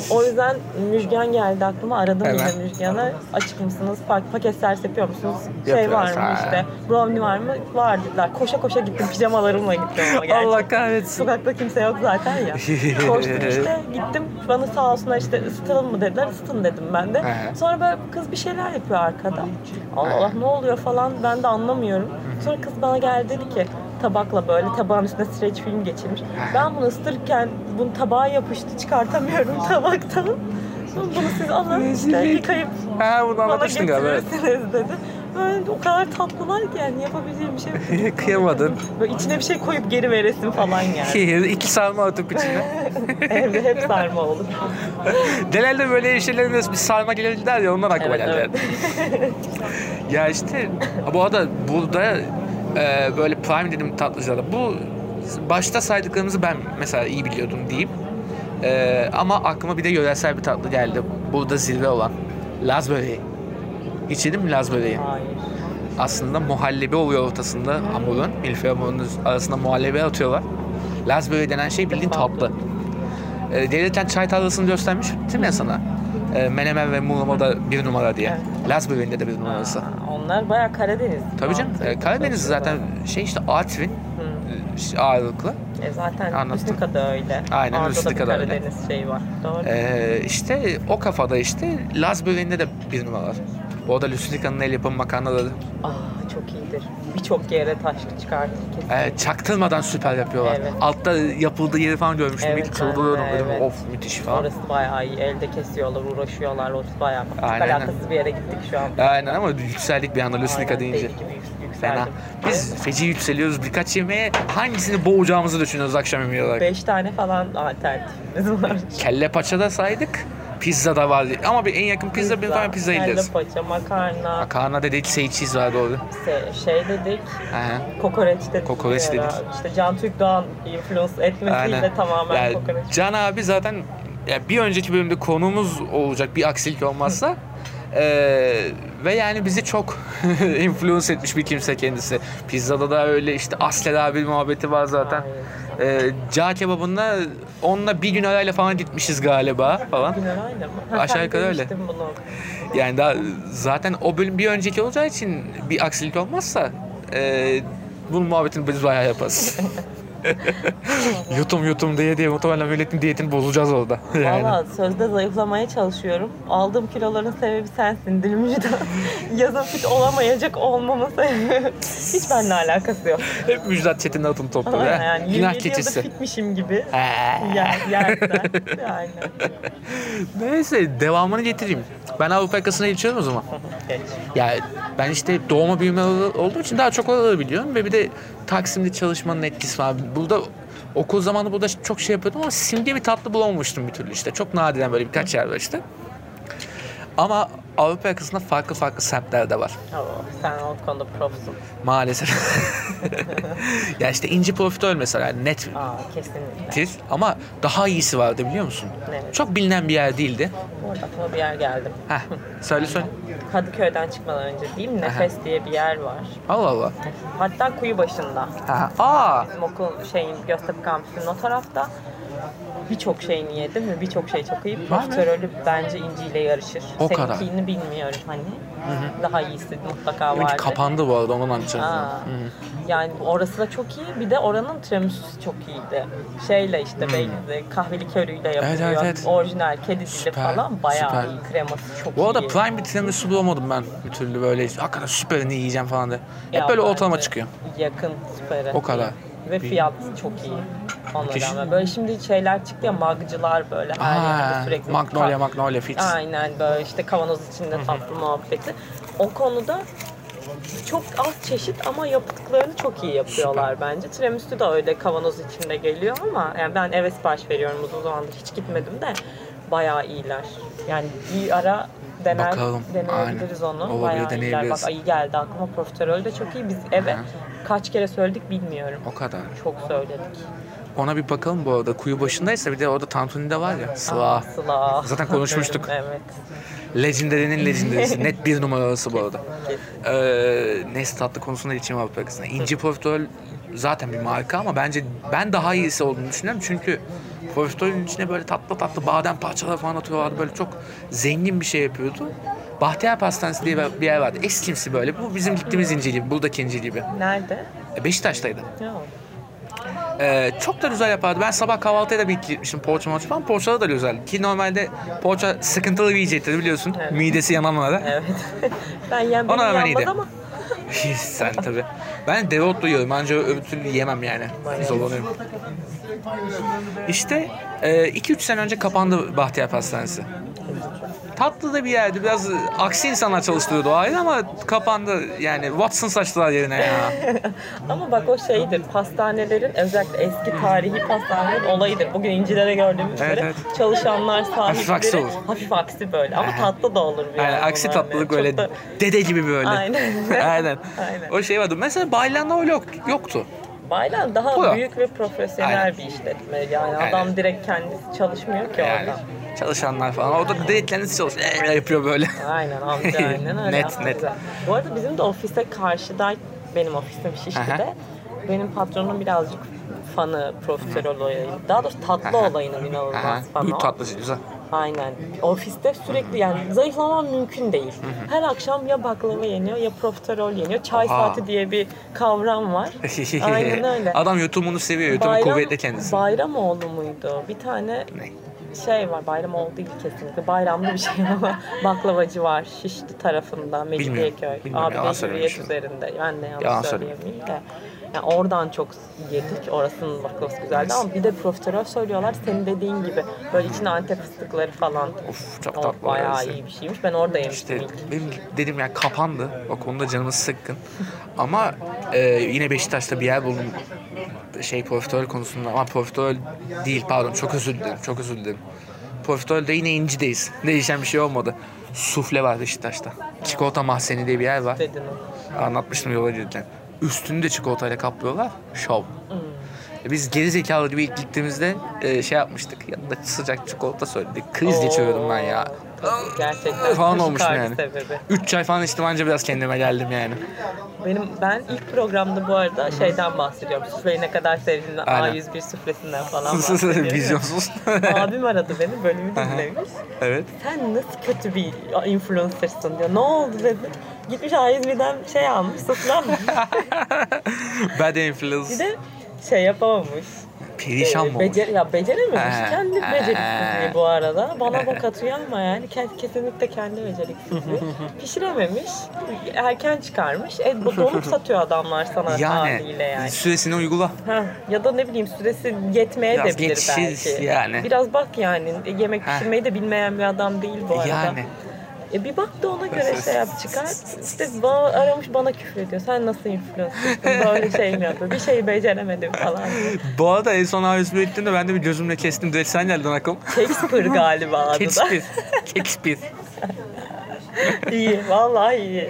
O yüzden Müjgan geldi aklıma. Aradım Hemen. yine Müjgan'ı. Açık mısınız? Pa- paket servis yapıyor musunuz? Şey Yapıyoruz, var mı ha. işte? Brownie var mı? Var dediler. Koşa koşa gittim. Pijamalarımla gittim ama gerçekten. Allah kahretsin. Sokakta kimse yok zaten ya. Koştum işte gittim bana sağ olsunlar işte ısıtalım mı dediler ısıtın dedim ben de. Sonra böyle kız bir şeyler yapıyor arkada. Allah Allah ne oluyor falan ben de anlamıyorum. Sonra kız bana geldi dedi ki tabakla böyle tabağın üstüne streç film geçirmiş. Ben bunu ısıtırken bunu tabağa yapıştı çıkartamıyorum tabaktan. Bunu siz alın işte yıkayıp Ha bunu bana galiba. evet. dedi. Böyle o kadar tatlılar ki yani yapabileceğim bir şey yok. Kıyamadın. Böyle içine bir şey koyup geri veresin falan yani. İki sarma atıp içine. Evde hep sarma olur. Genelde böyle şeylerin bir sarma gelir der ya ondan aklıma Evet, geldi. evet. Ya işte bu arada burada e, böyle prime dedim tatlıcılarda. Bu başta saydıklarımızı ben mesela iyi biliyordum diyeyim. E, ama aklıma bir de yöresel bir tatlı geldi. Burada zirve olan. Lazböreği. Hiç yedin mi lazböreği? Hayır. Aslında muhallebi oluyor ortasında hamurun. Milföy hamurunun arasında muhallebi atıyorlar. Lazböreği denen şey bildiğin tatlı. E, devletten çay tarlasını göstermiş değil mi sana? E, Menemen ve Muğlama da bir numara diye. Lazböreğinde de bir numarası. Aa, Onlar bayağı Karadeniz. Tabii canım. E, Karadeniz zaten şey işte Artvin e, ağırlıklı. E zaten Anlattım. Lusnika'da öyle. Aynen, Orada Lusnika'da öyle. Karadeniz şeyi var. Doğru. E, işte o kafada işte Laz böreğinde de bir numara var. Bu arada Lusnika'nın el yapımı makarnaları Aa çok iyidir. Birçok yere taş çıkartır kesin. e, çaktırmadan süper yapıyorlar. Evet. Altta yapıldığı yeri falan görmüştüm. Evet, İlk çıldırıyordum ben de, dedim evet. of müthiş falan. Orası bayağı iyi. Elde kesiyorlar, uğraşıyorlar. Orası bayağı. Çok Aynen. alakasız bir yere gittik şu an. Aynen ama yükseldik bir anda Aynen, deyince. deli gibi Fena. yükseldim. Biz feci yükseliyoruz. Birkaç yemeğe hangisini boğacağımızı düşünüyoruz akşam yemeği olarak. Beş tane falan alternatifimiz var. Kelle paçada saydık. Pizza da vardı. Ama bir en yakın pizza, bir tane pizza kelle yiyeceğiz. paça, makarna, Makarna dedik, say cheese var doğru. şey dedik, Aha. kokoreç dedik. Kokoreç dedik. İşte Can Türk Doğan influence etmesiyle Aynen. tamamen Yani kokoreç. Can abi zaten ya bir önceki bölümde konumuz olacak bir aksilik olmazsa. Ee, ve yani bizi çok influence etmiş bir kimse kendisi. Pizzada da öyle işte Asler abi muhabbeti var zaten. Ee, Cağ kebabında onunla bir gün arayla falan gitmişiz galiba falan. Mı? Aşağı yukarı öyle. Yani daha zaten o bölüm bir önceki olacağı için bir aksilik olmazsa e, bunun muhabbetini biz bayağı yaparız. yutum yutum diye diye muhtemelen milletin diyetini bozacağız orada. Yani. Valla sözde zayıflamaya çalışıyorum. Aldığım kiloların sebebi sensin Dilmüjdan. Yazın fit olamayacak olmamın sebebi. Hiç benimle alakası yok. Hep Müjdat Çetin'in atını topladı. Aynen yani Günah 27 yıldır keçisi. fitmişim gibi. Yer, yerden. Neyse devamını getireyim. Ben Avrupa yakasına geçiyorum o zaman. Geç. Ya ben işte doğma büyüme olduğu için daha çok oraları biliyorum ve bir de Taksim'de çalışmanın etkisi var. Burada okul zamanı burada çok şey yapıyordum ama simge bir tatlı bulamamıştım bir türlü işte. Çok nadiren böyle birkaç yer var işte. Ama Avrupa yakasında farklı farklı semtler de var. Oo, sen o konuda profsun. Maalesef. ya işte inci profiterol mesela net Aa kesinlikle. tir ama daha iyisi vardı biliyor musun? Evet. Çok bilinen bir yer değildi. Orada aklıma bir yer geldi. Heh, söyle söyle. Kadıköy'den çıkmadan önce değil mi? Nefes diye bir yer var. Allah Allah. Hatta kuyu başında. Ha, aa, Bizim okul şeyin Göztepe kampüsünün o tarafta birçok şeyini yedim ve birçok şey çok iyi. Profiterolü bence inciyle yarışır. O kadar. Seninkini bilmiyorum hani. Daha iyisi mutlaka vardır. kapandı bu arada ondan hı. Yani orası da çok iyi. Bir de oranın tiramisu'su çok iyiydi. Şeyle işte Baileys'de kahveli körüyle yapılıyor. Hmm. Evet, evet, evet. Orijinal kedi dili Süper, falan bayağı süper. iyi. Kreması çok Bu arada iyi. prime bir tiramisu bulamadım ben bir türlü böyle. Hakikaten süperini yiyeceğim falan diye. Hep Ya böyle ortalama çıkıyor. Yakın süperi. O kadar. Ve fiyat çok iyi. Ona rağmen. Böyle şimdi şeyler çıktı ya magcılar böyle her yerde sürekli. Magnolia, Magnolia fix. Aynen böyle işte kavanoz içinde tatlı muhabbeti. O konuda çok az çeşit ama yaptıklarını çok iyi yapıyorlar bence. Tiramisu da öyle kavanoz içinde geliyor ama yani ben eve sipariş veriyorum uzun zamandır hiç gitmedim de bayağı iyiler. Yani bir ara dener, Bakalım. deneyebiliriz Aynen. onu. Olabilir, bayağı iyiler. Bak iyi geldi aklıma profiterol de çok iyi. Biz eve kaç kere söyledik bilmiyorum. O kadar. Çok söyledik. Ona bir bakalım bu arada. Kuyu başındaysa bir de orada Tantuni de var ya. Sıla. Sıla. Zaten konuşmuştuk. evet. Legendary'nin legendary'si. Net bir numarası bu arada. Ee, neyse tatlı konusunda geçeyim Avrupa yakasına. İnci profiterol zaten bir marka ama bence ben daha iyisi olduğunu düşünüyorum. Çünkü profiterolün içine böyle tatlı tatlı badem parçaları falan atıyorlardı. Böyle çok zengin bir şey yapıyordu. Bahtiyar Pastanesi diye bir yer vardı. Eskimsi böyle. Bu bizim gittiğimiz inci gibi. Buradaki inci gibi. Nerede? E, Beşiktaş'taydı. Ee, çok da güzel yapardı. Ben sabah kahvaltıya da bir iki gitmiştim poğaça moğaça falan. Poğaçalar da güzel. Ki normalde poğaça sıkıntılı bir yiyecektir biliyorsun. Evet. Midesi yananlara. Evet. ben yem Ona rağmen iyiydi. ama Sen tabii. Ben dereotlu yiyorum. Ancak öbür türlü yiyemem yani. Zorlanıyorum. İşte 2-3 sene önce kapandı Bahtiyar Pastanesi. Tatlı da bir yerdi. Biraz aksi insanlar çalıştırıyordu o ayrı ama kapandı. Yani Watson saçtılar yerine ya. ama bak o şeydir. Pastanelerin özellikle eski tarihi pastanelerin olayıdır. Bugün incilere gördüğümüz Evet, üzere evet. çalışanlar Hafif aksi sahipleri olur. hafif aksi böyle ama tatlı da olur bir Yani yandan aksi tatlılık böyle da- dede gibi böyle. Aynen. Aynen. Aynen. O şey vardı. Mesela Baylan'da öyle yok, yoktu. Baylan daha Bu da. büyük ve profesyonel Aynen. bir işletme. Yani Aynen. adam direkt kendisi çalışmıyor ki Yani orada. Çalışanlar falan. Orada dedikleriniz çalışıyor. Ee, yapıyor böyle. Aynen amca aynen öyle. Net, Aslında net. Bu arada bizim de ofise karşıda benim ofisim Şişli'de. Benim patronum birazcık fanı profiterol olayı. Daha doğrusu tatlı Aha. olayının Aha, inanılmaz fanı. Büyük o. tatlıcı güzel. Aynen. Ofiste sürekli yani zayıflamam mümkün değil. Her akşam ya baklava yeniyor ya profiterol yeniyor. Çay Oha. saati diye bir kavram var. Aynen öyle. Adam YouTube'unu seviyor. YouTube kuvvetli kendisi. Bayramoğlu muydu? Bir tane Ne? Şey var. Bayramoğlu değil kesinlikle. Bayramlı bir şey ama baklavacı var. Şişli tarafında. Mecidiyeköy. Abi Hürriyet üzerinde. Ben de yanlış Yalan söyleyemeyeyim de. Yani oradan çok yedik. Orasının baklavası güzeldi ama bir de profiterol söylüyorlar. Senin dediğin gibi. Böyle içine antep fıstıkları falan. Of çok tatlı. bayağı orası. iyi bir şeymiş. Ben orada yemiştim İşte ilk. benim dedim ya kapandı. O konuda canımız sıkkın. Ama e, yine Beşiktaş'ta bir yer buldum. Şey profiterol konusunda ama profiterol değil pardon çok özür dilerim. Çok özür dilerim. Profiterolde yine incideyiz. Değişen bir şey olmadı. Sufle var Beşiktaş'ta. Çikolata mahzeni diye bir yer var. Anlatmıştım yola gelirken. Üstünü de çikolatayla kaplıyorlar. Şov. Hmm. Biz geri zekalı gibi ilk gittiğimizde e, şey yapmıştık. Yanında sıcak çikolata söyledik. Kriz geçiriyordum ben ya. Gerçekten. Falan olmuştum yani. Sebebi. 3 çay falan içtim anca biraz kendime geldim yani. Benim ben ilk programda bu arada şeyden bahsediyorum. Sufleyi ne kadar sevdiğimden, Aynen. A101 suflesinden falan bahsediyorum. Vizyonsuz. Abim aradı beni, bölümü dinlemiş. evet. Sen nasıl kötü bir influencer'sın diyor. Ne oldu dedim. Gitmiş A101'den şey almış, sufle almış. Bad Bir influence. de şey yapamamış. Perişan Ee, mı olmuş? becer, ya becerememiş. He. Kendi He. beceriksizliği bu arada. Bana bak atıyor ama yani ke- kesinlikle kendi beceriksizliği. Pişirememiş. Erken çıkarmış. E, bu donup satıyor adamlar sana Yani, haliyle yani. süresini uygula. Ha, ya da ne bileyim süresi yetmeye Biraz de bilir belki. yani. Biraz bak yani yemek Ha. pişirmeyi de bilmeyen bir adam değil bu arada. Yani. E bir bak da ona göre şey yap çıkar. İşte bana aramış bana küfür ediyor. Sen nasıl influencer'sın? Böyle şey mi yapıyor? Bir şeyi beceremedim falan. Bu arada en son A101 gittiğimde ben de bir gözümle kestim. Direkt sen geldin akıl. Shakespeare galiba adı da. Shakespeare. Shakespeare. iyi. Vallahi iyi.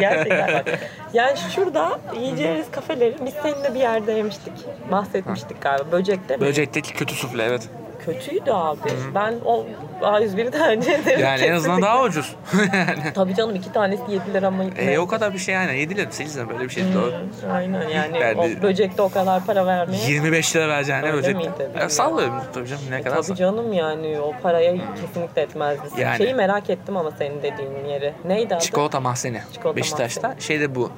Gerçekten bak. Yani şurada yiyeceğiniz kafeleri biz seninle bir yerde yemiştik. Bahsetmiştik galiba. Böcek'te mi? Böcekteki kötü sufle evet. kötüydü abi. Ben o A101'i tercih ederim. Yani en azından daha ucuz. yani. Tabii canım iki tanesi 7 lira mı? E, o kadar bir şey yani. 7 lira 8 lira böyle bir şey. Doğru. Hmm, Aynen yani Yani- o böcekte o kadar para vermeye. 25 lira vereceğine Öyle ölecek. miydi? Ya, sallıyorum tabii canım ne kadar Tabii canım yani o paraya kesinlikle etmezdi. Yani. Şeyi merak ettim ama senin dediğin yeri. Neydi adı? Çikolata mahzeni. Çikolata Beşiktaş'ta. mahzeni. Şeyde bu.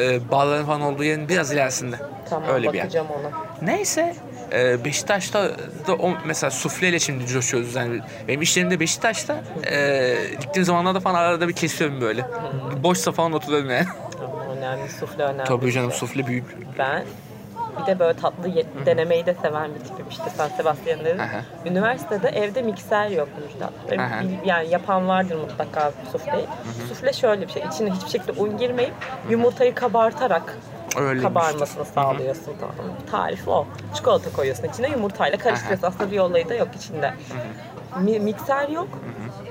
E, barların falan olduğu yerin biraz ilerisinde. Tamam Öyle bir yer. bakacağım ona. Neyse e, Beşiktaş'ta da o mesela sufleyle şimdi coşuyoruz yani benim iş yerimde Beşiktaş'ta e, gittiğim zamanlarda falan arada bir kesiyorum böyle boşsa falan oturuyorum yani önemli, sufle önemli. tabii canım sufle büyük Ben bir de böyle tatlı ye- denemeyi de seven bir tipim işte San Sebastian dedim. Üniversitede evde mikser yokmuş. Aha. Yani yapan vardır mutlaka sufleyi. Sufle şöyle bir şey. İçine hiçbir şekilde un girmeyip yumurtayı kabartarak öyle kabarmasını sağlıyorsun tamam mı? Tarif o. Çikolata koyuyorsun içine yumurtayla karıştırıyorsun. Aslında bir olayı da yok içinde. Mi- mikser yok.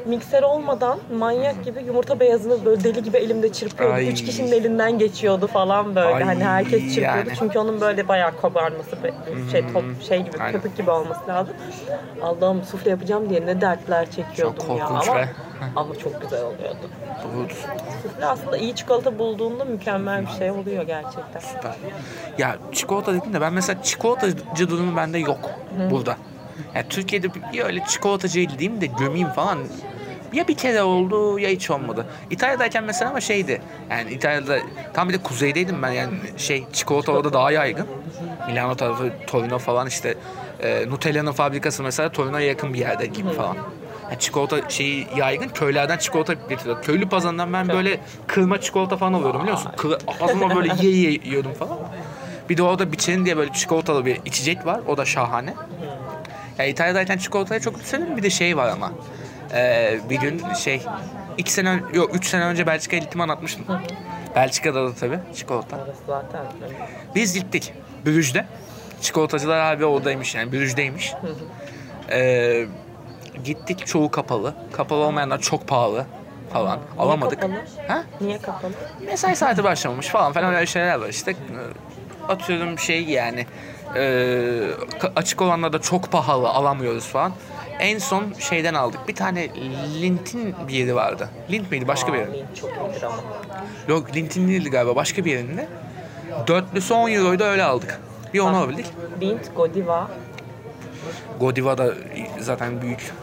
Mikser olmadan manyak gibi yumurta beyazını böyle deli gibi elimde çırpıyordum. Ay. Üç kişinin elinden geçiyordu falan böyle. Ay, hani herkes çırpıyordu. yani. Çünkü onun böyle bayağı kabarması, be- şey top şey gibi Aynen. köpük gibi olması lazım. Allah'ım sufle yapacağım diye ne dertler çekiyordum Çok ya. Ama, be. ama çok güzel oluyordu. Bu Sufle aslında iyi çikolata bulduğunda mükemmel bir şey oluyor gerçekten. süper. Ya çikolata dedin de ben mesela çikolatacı durumu bende yok burada. Ya Türkiye'de bir öyle çikolatacı diyeyim de gömeyim falan ya bir kere oldu ya hiç olmadı. İtalya'dayken mesela ama şeydi. Yani İtalya'da tam bir de kuzeydeydim ben yani şey çikolata orada daha yaygın. Milano tarafı Torino falan işte e, Nutella'nın fabrikası mesela Torino'ya yakın bir yerde gibi falan. Yani çikolata şeyi yaygın. Köylerden çikolata getiriyor. Köylü pazarından ben böyle kırma çikolata falan alıyordum biliyor musun? Kır, ağzıma böyle ye ye yiyordum falan. Bir de orada biçenin diye böyle çikolatalı bir içecek var. O da şahane. Ya İtalya'dayken çikolatayı çok severim. Bir de şey var ama. Ee, bir gün şey iki sene yok üç sene önce Belçika'ya gittim anlatmıştım. Belçika'da da tabii çikolata. Biz gittik Brüj'de. Çikolatacılar abi oradaymış yani Brüj'deymiş. Ee, gittik çoğu kapalı. Kapalı olmayanlar çok pahalı falan. Alamadık. kapalı? Ha? Niye kapalı? Mesai saati başlamamış falan falan öyle şeyler var işte. Atıyorum şey yani e, açık olanlar da çok pahalı alamıyoruz falan. En son şeyden aldık. Bir tane Lint'in bir yeri vardı. Lint miydi? Başka bir yeri. Link çok iyidir ama. Yok Lint'in değildi galiba. Başka bir yerinde. Dörtlüsü 10 euroydu öyle aldık. Bir onu alabildik. Lint, Godiva, Godiva da zaten büyük.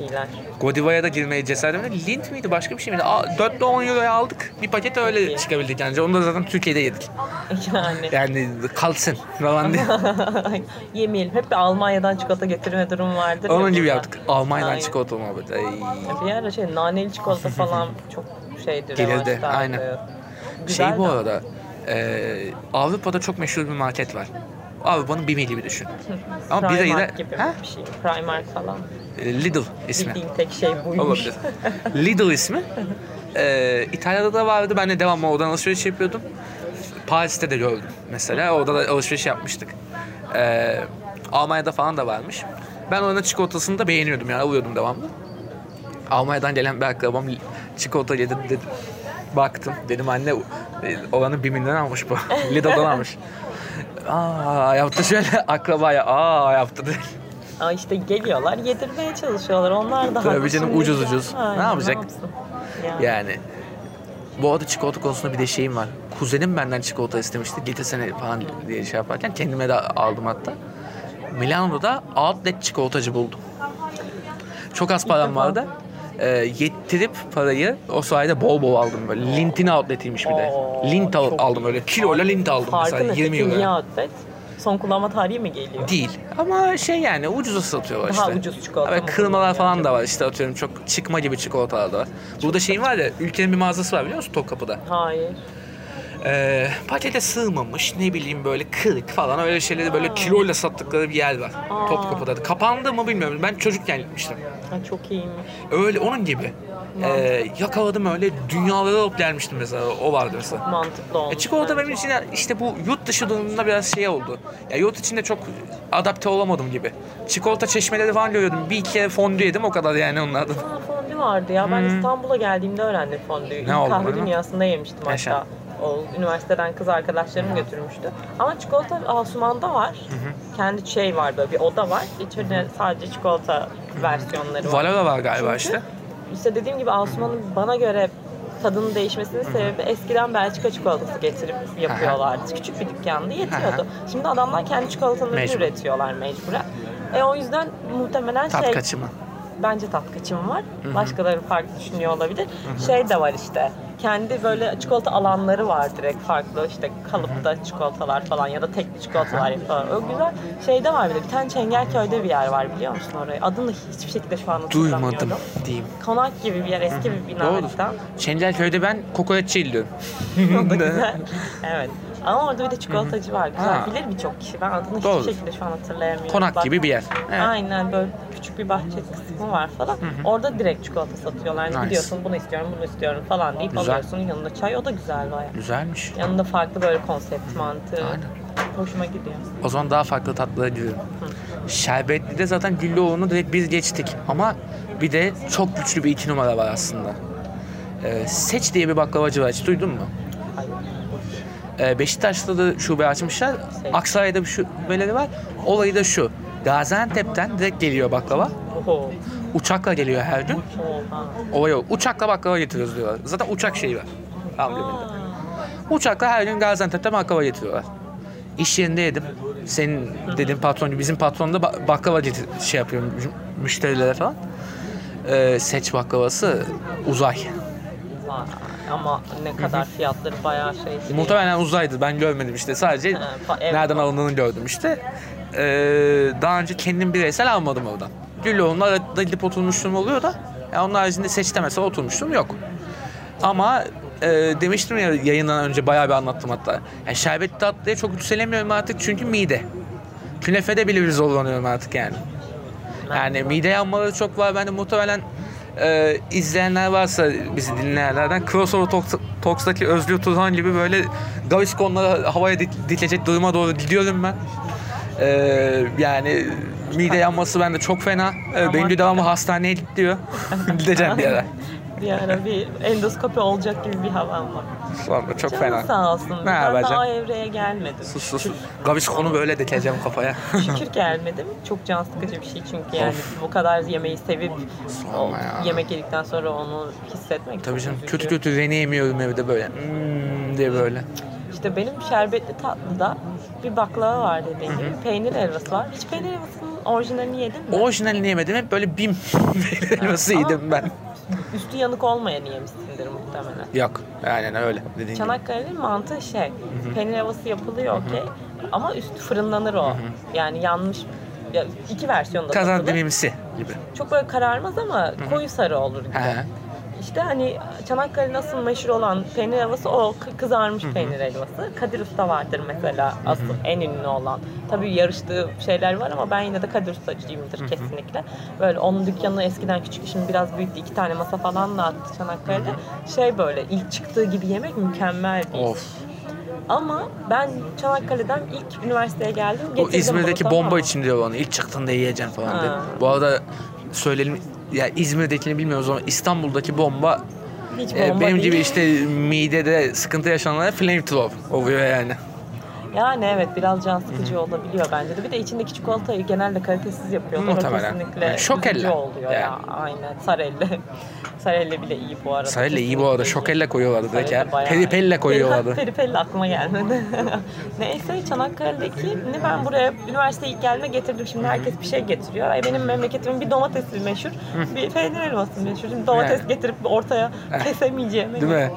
İyiler. Godiva'ya da girmeye cesaret edemedim. Lint miydi başka bir şey miydi? Aa, Dörtlü 10 euroya aldık. Bir paket öyle iyi. çıkabildik yani. Onu da zaten Türkiye'de yedik. Yani Yani kalsın falan diye. yemeyelim. Hep bir Almanya'dan çikolata getirme durumu vardır. ya Onun gibi burada. yaptık. Almanya'dan Aynen. çikolata muhabbeti. Ay. Bir ara şey naneli çikolata falan çok şeydir. Gelirdi, aynen. Güzel Şey bu de. arada e, Avrupa'da çok meşhur bir market var. Avrupa'nın bir mili bir düşün. Ama bir Primark de gibi ha? bir şey. Primark falan. Lidl ismi. Bildiğim tek şey buymuş. Olabilir. Lidl ismi. Ee, İtalya'da da vardı. Ben de devamlı oradan alışveriş yapıyordum. Paris'te de gördüm mesela. Orada da alışveriş yapmıştık. Ee, Almanya'da falan da varmış. Ben oranın çikolatasını da beğeniyordum yani alıyordum devamlı. Almanya'dan gelen bir akrabam çikolata yedi dedim. Baktım dedim anne e, oranın biminden almış bu. Lidl'dan almış. Aa yaptı şöyle akrabaya aa yaptı dedi. Aa işte geliyorlar yedirmeye çalışıyorlar. Onlar da Tabii canım, ucuz ucuz. Aynen, Ne yapacak? yapsın? Yani. Yani bu arada çikolata konusunda bir de şeyim var. Kuzenim benden çikolata istemişti. Getirsene falan diye şey yaparken kendime de aldım hatta. Milano'da outlet çikolatacı buldum. Çok az param vardı. Ee, yettirip parayı o sayede bol bol aldım böyle. Lint'in outlet'iymiş bir de. Oo, Lint al- çok aldım öyle. Kiloyla lint aldım Farkı mesela ne? 20 Peki niye euro. outlet? Son kullanma tarihi mi geliyor? Değil. Ama şey yani ucuza satıyorlar Daha işte. ucuz çikolata Ve mı kırmalar kullanıyor falan da var işte atıyorum çok çıkma gibi çikolatalar da var. Burada şeyin var ya ülkenin bir mağazası var biliyor musun Topkapı'da? Hayır. Ee, pakete sığmamış ne bileyim böyle kırık falan öyle şeyleri böyle kiloyla sattıkları bir yer var. Aa. Topkapı'da. da. Kapandı mı bilmiyorum. Ben çocukken gitmiştim. Ha, çok iyiymiş. Öyle onun gibi. Ee, yakaladım öyle dünyaları alıp gelmiştim mesela. O vardı mesela. Mantıklı olmuş. E, çikolata bence. benim için işte bu yurt dışı durumunda biraz şey oldu. Ya yurt içinde çok adapte olamadım gibi. Çikolata çeşmeleri falan görüyordum. Bir iki kere fondü yedim o kadar yani onlardan. Ha, fondü vardı ya. Ben İstanbul'a geldiğimde öğrendim fondüyü. İlk oldu kahve dünyasında yemiştim Yaşa. hatta. O üniversiteden kız arkadaşlarım götürmüştü. Ama çikolata Asuman'da var. Kendi şey var böyle bir oda var. İçeride sadece çikolata versiyonları var. Valora var galiba Çünkü işte. işte dediğim gibi Asuman'ın bana göre tadının değişmesinin sebebi eskiden Belçika çikolatası getirip yapıyorlardı. Küçük bir dükkandı yetiyordu. Şimdi adamlar kendi çikolatalarını Mecbur. üretiyorlar mecburen. E o yüzden muhtemelen Tat şey kaçımı. bence tat kaçımı var. Başkaları farklı düşünüyor olabilir. Şey de var işte. Kendi böyle çikolata alanları var direkt farklı işte kalıpta çikolatalar falan ya da tekli çikolatalar yapıyorlar. O güzel. Şeyde var bir de bir tane Çengelköy'de bir yer var biliyor musun orayı? Adını hiçbir şekilde şu an hatırlamıyorum. Duymadım diyeyim. Konak gibi bir yer, eski bir bina Doğru. Çengelköy'de ben kokoreççi diyorum. O da güzel. evet. Ama orada bir de çikolatacı var. Güzel. Ha. Bilir birçok kişi. Ben adını Doğru. hiçbir şekilde şu an hatırlayamıyorum. Konak Bak- gibi bir yer. Evet. Aynen böyle küçük bir bahçe kısmı var falan. Orada direkt çikolata satıyorlar. Yani Nice. gidiyorsun bunu istiyorum, bunu istiyorum falan deyip Güzel. alıyorsun. Yanında çay o da güzel baya. Güzelmiş. Yanında farklı böyle konsept mantığı. Aynen. Hoşuma gidiyor. O zaman daha farklı tatlılara gidiyorum. Şerbetli de zaten Güllüoğlu'nu direkt biz geçtik. Ama bir de çok güçlü bir iki numara var aslında. Ee, Seç diye bir baklavacı var. Hiç duydun mu? Ee, Beşiktaş'ta da şube açmışlar. Aksaray'da bir şubeleri var. Olayı da şu. Gaziantep'ten direkt geliyor baklava. Uçakla geliyor her gün. Olay o. Uçakla baklava getiriyoruz diyorlar. Zaten uçak şeyi var. Ambleminde. Uçakla her gün Gaziantep'te baklava getiriyorlar. İş yerinde yedim. Senin dediğin patron bizim patron da ba- baklava şey yapıyor mü- müşterilere falan. Ee, seç baklavası uzay. Ama ne kadar fiyatları bayağı şey. değil. Muhtemelen uzaydı. Ben görmedim işte. Sadece evet. nereden alındığını gördüm işte. Ee, daha önce kendim bireysel almadım oradan. Güllüoğlu'nun arada gidip oturmuşluğum oluyor da. Ya onun haricinde seçte mesela oturmuşluğum yok. Ama e, demiştim ya yayından önce bayağı bir anlattım hatta. Yani şerbetli tatlıya çok yükselemiyorum artık çünkü mide. Künefede bile bir zorlanıyorum artık yani. Yani mide yanmaları çok var. Ben de muhtemelen e, izleyenler varsa bizi dinleyenlerden Crossover Talks, Talks'taki Özgür Tuzan gibi böyle Gaviscon'ları havaya dik- dikilecek duruma doğru gidiyorum ben. E, yani mide yanması bende çok fena. E, benim de devamlı hastaneye git diyor. Gideceğim bir yere. Bir ara bir endoskopi olacak gibi bir havam var. Sonra çok Canın fena. sağ olsun. Ne ben yapacağım? daha evreye gelmedim. Sus sus. Gaviscon'u böyle dikeceğim kafaya. Şükür gelmedim. Çok can sıkıcı bir şey çünkü yani bu kadar yemeği sevip o ya. yemek yedikten sonra onu hissetmek Tabii çok canım üzücü. kötü kötü reni yemiyorum evde böyle. Hmm diye böyle. İşte benim şerbetli tatlıda bir baklava var dediğim gibi. Peynir helvası var. Hiç peynir helvasının orijinalini yedin mi? Orijinalini yemedim. Hep böyle bim helvası yedim ben. Üstü yanık olmayanı yemişsindir muhtemelen. Yok. Aynen öyle. Dediğin gibi. Çanakkale'nin mantığı şey, peynir helvası yapılıyor okey. Ama üstü fırınlanır o. Yani yanmış, ya iki versiyonda Kazan gibi. Çok böyle kararmaz ama koyu sarı olur gibi. He. İşte hani Çanakkale'nin asıl meşhur olan peynir helvası o kı- kızarmış peynir helvası. Kadir Usta vardır mesela asıl en ünlü olan. Tabii yarıştığı şeyler var ama ben yine de Kadir Ustacıyımdır kesinlikle. Böyle onun dükkanı eskiden küçük şimdi biraz büyüttü. iki tane masa falan da attı Çanakkale'de. Şey böyle ilk çıktığı gibi yemek mükemmel bir Of. Ama ben Çanakkale'den ilk üniversiteye geldim. O getirdim İzmir'deki bunu, tamam bomba mı? için diyor onu. İlk çıktığında yiyeceğim falan diye. Bu arada söyleyelim ya İzmir'dekini bilmiyoruz ama İstanbul'daki bomba Hiç e, bomba benim değil. gibi işte midede sıkıntı yaşananlara flamethrower oluyor yani. Yani evet biraz can sıkıcı olabiliyor bence de. Bir de içindeki çikolatayı genelde kalitesiz yapıyorlar. O Muhtemelen. kesinlikle Yani şokelle. oluyor ya. Yani. Aynen. Sarelle. Sarelle bile iyi bu arada. Sarelle iyi bu arada. Şokelle koyuyorlardı direkt ya. Peripelle koyuyorlardı. Peripelle aklıma gelmedi. Neyse Çanakkale'dekini ben buraya üniversiteye ilk geldiğimde getirdim. Şimdi herkes bir şey getiriyor. Benim memleketimin bir domatesi meşhur, bir peynir helvası meşhur. Şimdi domates Yani. getirip ortaya kesemeyeceğim. Değil mi?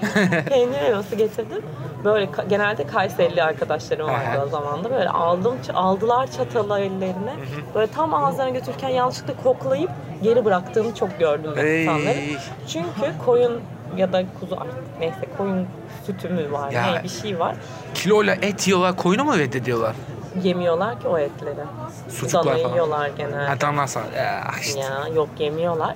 peynir helvası getirdim. Böyle genelde Kayserili arkadaşlarım vardı Aha. o zaman da böyle aldım aldılar çatalı ellerine. Böyle tam ağızlarına götürürken yanlışlıkla koklayıp geri bıraktığını çok gördüm ben Ey. Çünkü koyun ya da kuzu artık neyse koyun sütü mü var Ya. ne bir şey var. Kiloyla et yiyorlar, koyunu mu reddediyorlar? Yemiyorlar ki o etleri. Sucuklar Dana falan. yiyorlar genelde. Ha tamam sana. Ya, işte. Ya yok yemiyorlar.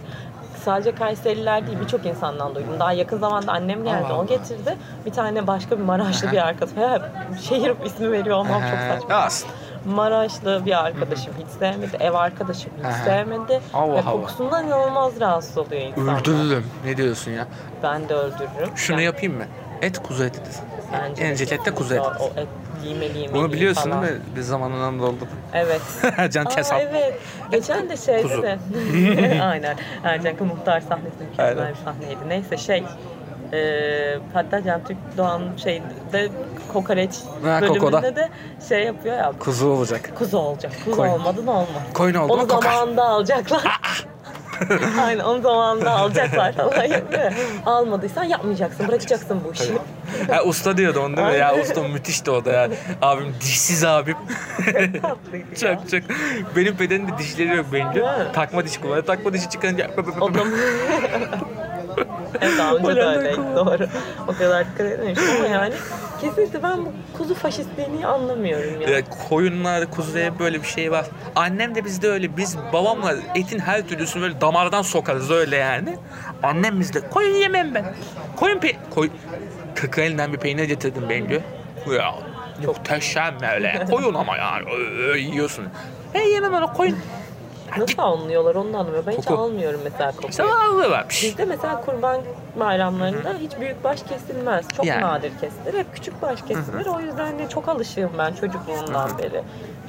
Sadece Kayseriler değil birçok insandan duydum. Daha yakın zamanda annem geldi Allah o getirdi. Bir tane başka bir Maraşlı bir arkadaş. Ya, şehir ismi veriyor olmam çok saçma. Aslında. Maraşlı bir arkadaşım hiç sevmedi. Ev arkadaşım hiç sevmedi. Allah Ve Allah. kokusundan inanılmaz rahatsız oluyor insanlar. Öldürürüm. Ne diyorsun ya? Ben de öldürürüm. Şunu Yani yapayım mı? Et kuzu etidir. Bence En de kuzu eti. O et giymeli yemeli Bunu biliyorsun falan. değil mi? Biz zamanında olduk. Evet. Ercan Aa, Kesap. evet. Geçen de şeyde Kuzu. de. Aynen. Ercan Muhtar sahnesi mükemmel Aynen. bir sahneydi. Neyse şey. E, hatta Can Türk Doğan şeyde kokoreç Ha, bölümünde Koko'da. de şey yapıyor ya Kuzu olacak. kuzu olacak. Kuzu Koyun. olmadı ne olmaz. Koyun oldu Onu kokar. zamanında alacaklar. Aynen onu zamanında alacaklar falan yapıyor. Almadıysan yapmayacaksın, bırakacaksın bu işi. Ha, usta diyordu onu değil mi? Ya usta müthişti o da ya. Abim dişsiz abim. Tatlıydı ya. çok. Benim bedenimde dişleri yok bence. Takma diş kullanıyor. Takma dişi çıkınca... O da Evet daha önce de öyleydi doğru. O kadar dikkat etmemiştim ama yani kesinlikle ben bu kuzu faşistliğini anlamıyorum ya. Ya koyunlar, kuzuya böyle bir şey var. Annem de bizde öyle. Biz babamla etin her türlüsünü böyle damardan sokarız öyle yani. Annem bizde koyun yemem ben. Koyun pe... Koy... Kaka elinden bir peynir getirdim ben diyor. Ya muhteşem öyle. Koyun ama yani. Yiyorsun. Ben yemem öyle koyun. Nasıl anlıyorlar onu da anlamıyorum. Ben hiç Koku. almıyorum mesela kokuyu. İşte ağzı varmış. Bizde mesela kurban bayramlarında hiç büyük baş kesilmez. Çok Yani. nadir kesilir. Hep küçük baş kesilir. O yüzden de çok alışığım ben çocukluğumdan beri.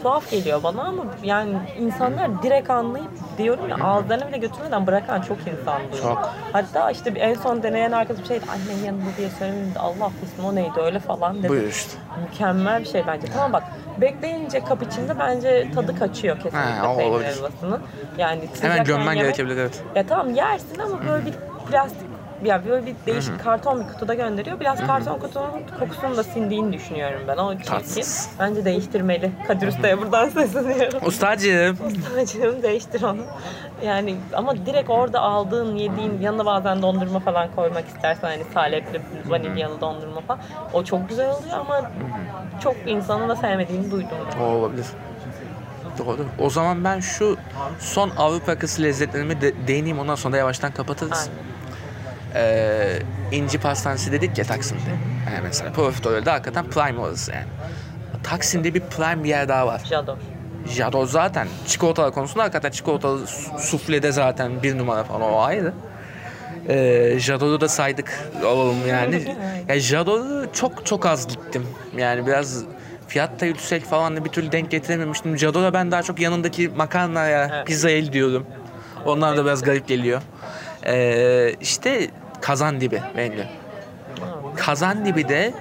Tuhaf geliyor bana ama yani insanlar direkt anlayıp diyorum ya ağızlarına bile götürmeden bırakan çok insan duydum. Çok. Hatta işte en son deneyen arkadaşım şeydi annenin yanında diye söylemedim de Allah affetsin o neydi öyle falan dedi. Buyur işte. Mükemmel bir şey bence. Tamam bak bekleyince kap içinde bence tadı kaçıyor kesinlikle Ha, peynir helvasının. Yani Hemen gömmen yemek- gerekebilir evet. ya tamam yersin ama böyle bir plastik ya böyle bir değişik karton bir kutuda gönderiyor. Biraz karton kutunun kokusunun da sindiğini düşünüyorum ben. O çirkin. Bence değiştirmeli. Kadir Usta'ya buradan sesleniyorum. Ustacığım. Ustacığım değiştir onu. Yani ama direkt orada aldığın, yediğin yanına bazen dondurma falan koymak istersen hani salepli, vanilyalı dondurma falan. O çok güzel oluyor ama çok insanın da sevmediğini duydum ben. O olabilir. Doğru. O zaman ben şu son Avrupa yakası lezzetlerimi de değineyim ondan sonra da yavaştan kapatırız. Aynen. Ee, İnci Pastanesi dedik ya Taksim'de. Yani mesela Profiterol'de hakikaten prime orası yani. Taksim'de bir prime bir yer daha var. Jador. Jado zaten çikolatalar konusunda hakikaten çikolatalı su- suflede zaten bir numara falan o ayrı. Ee, Jado'yu da saydık olalım yani. ya Jado'yu çok çok az gittim. Yani biraz fiyat da yüksek falan da bir türlü denk getirememiştim. Jado'da ben daha çok yanındaki makarnaya, Evet. pizza el diyorum. Onlar da biraz garip geliyor. Ee, işte kazan dibi bence. Kazan dibi de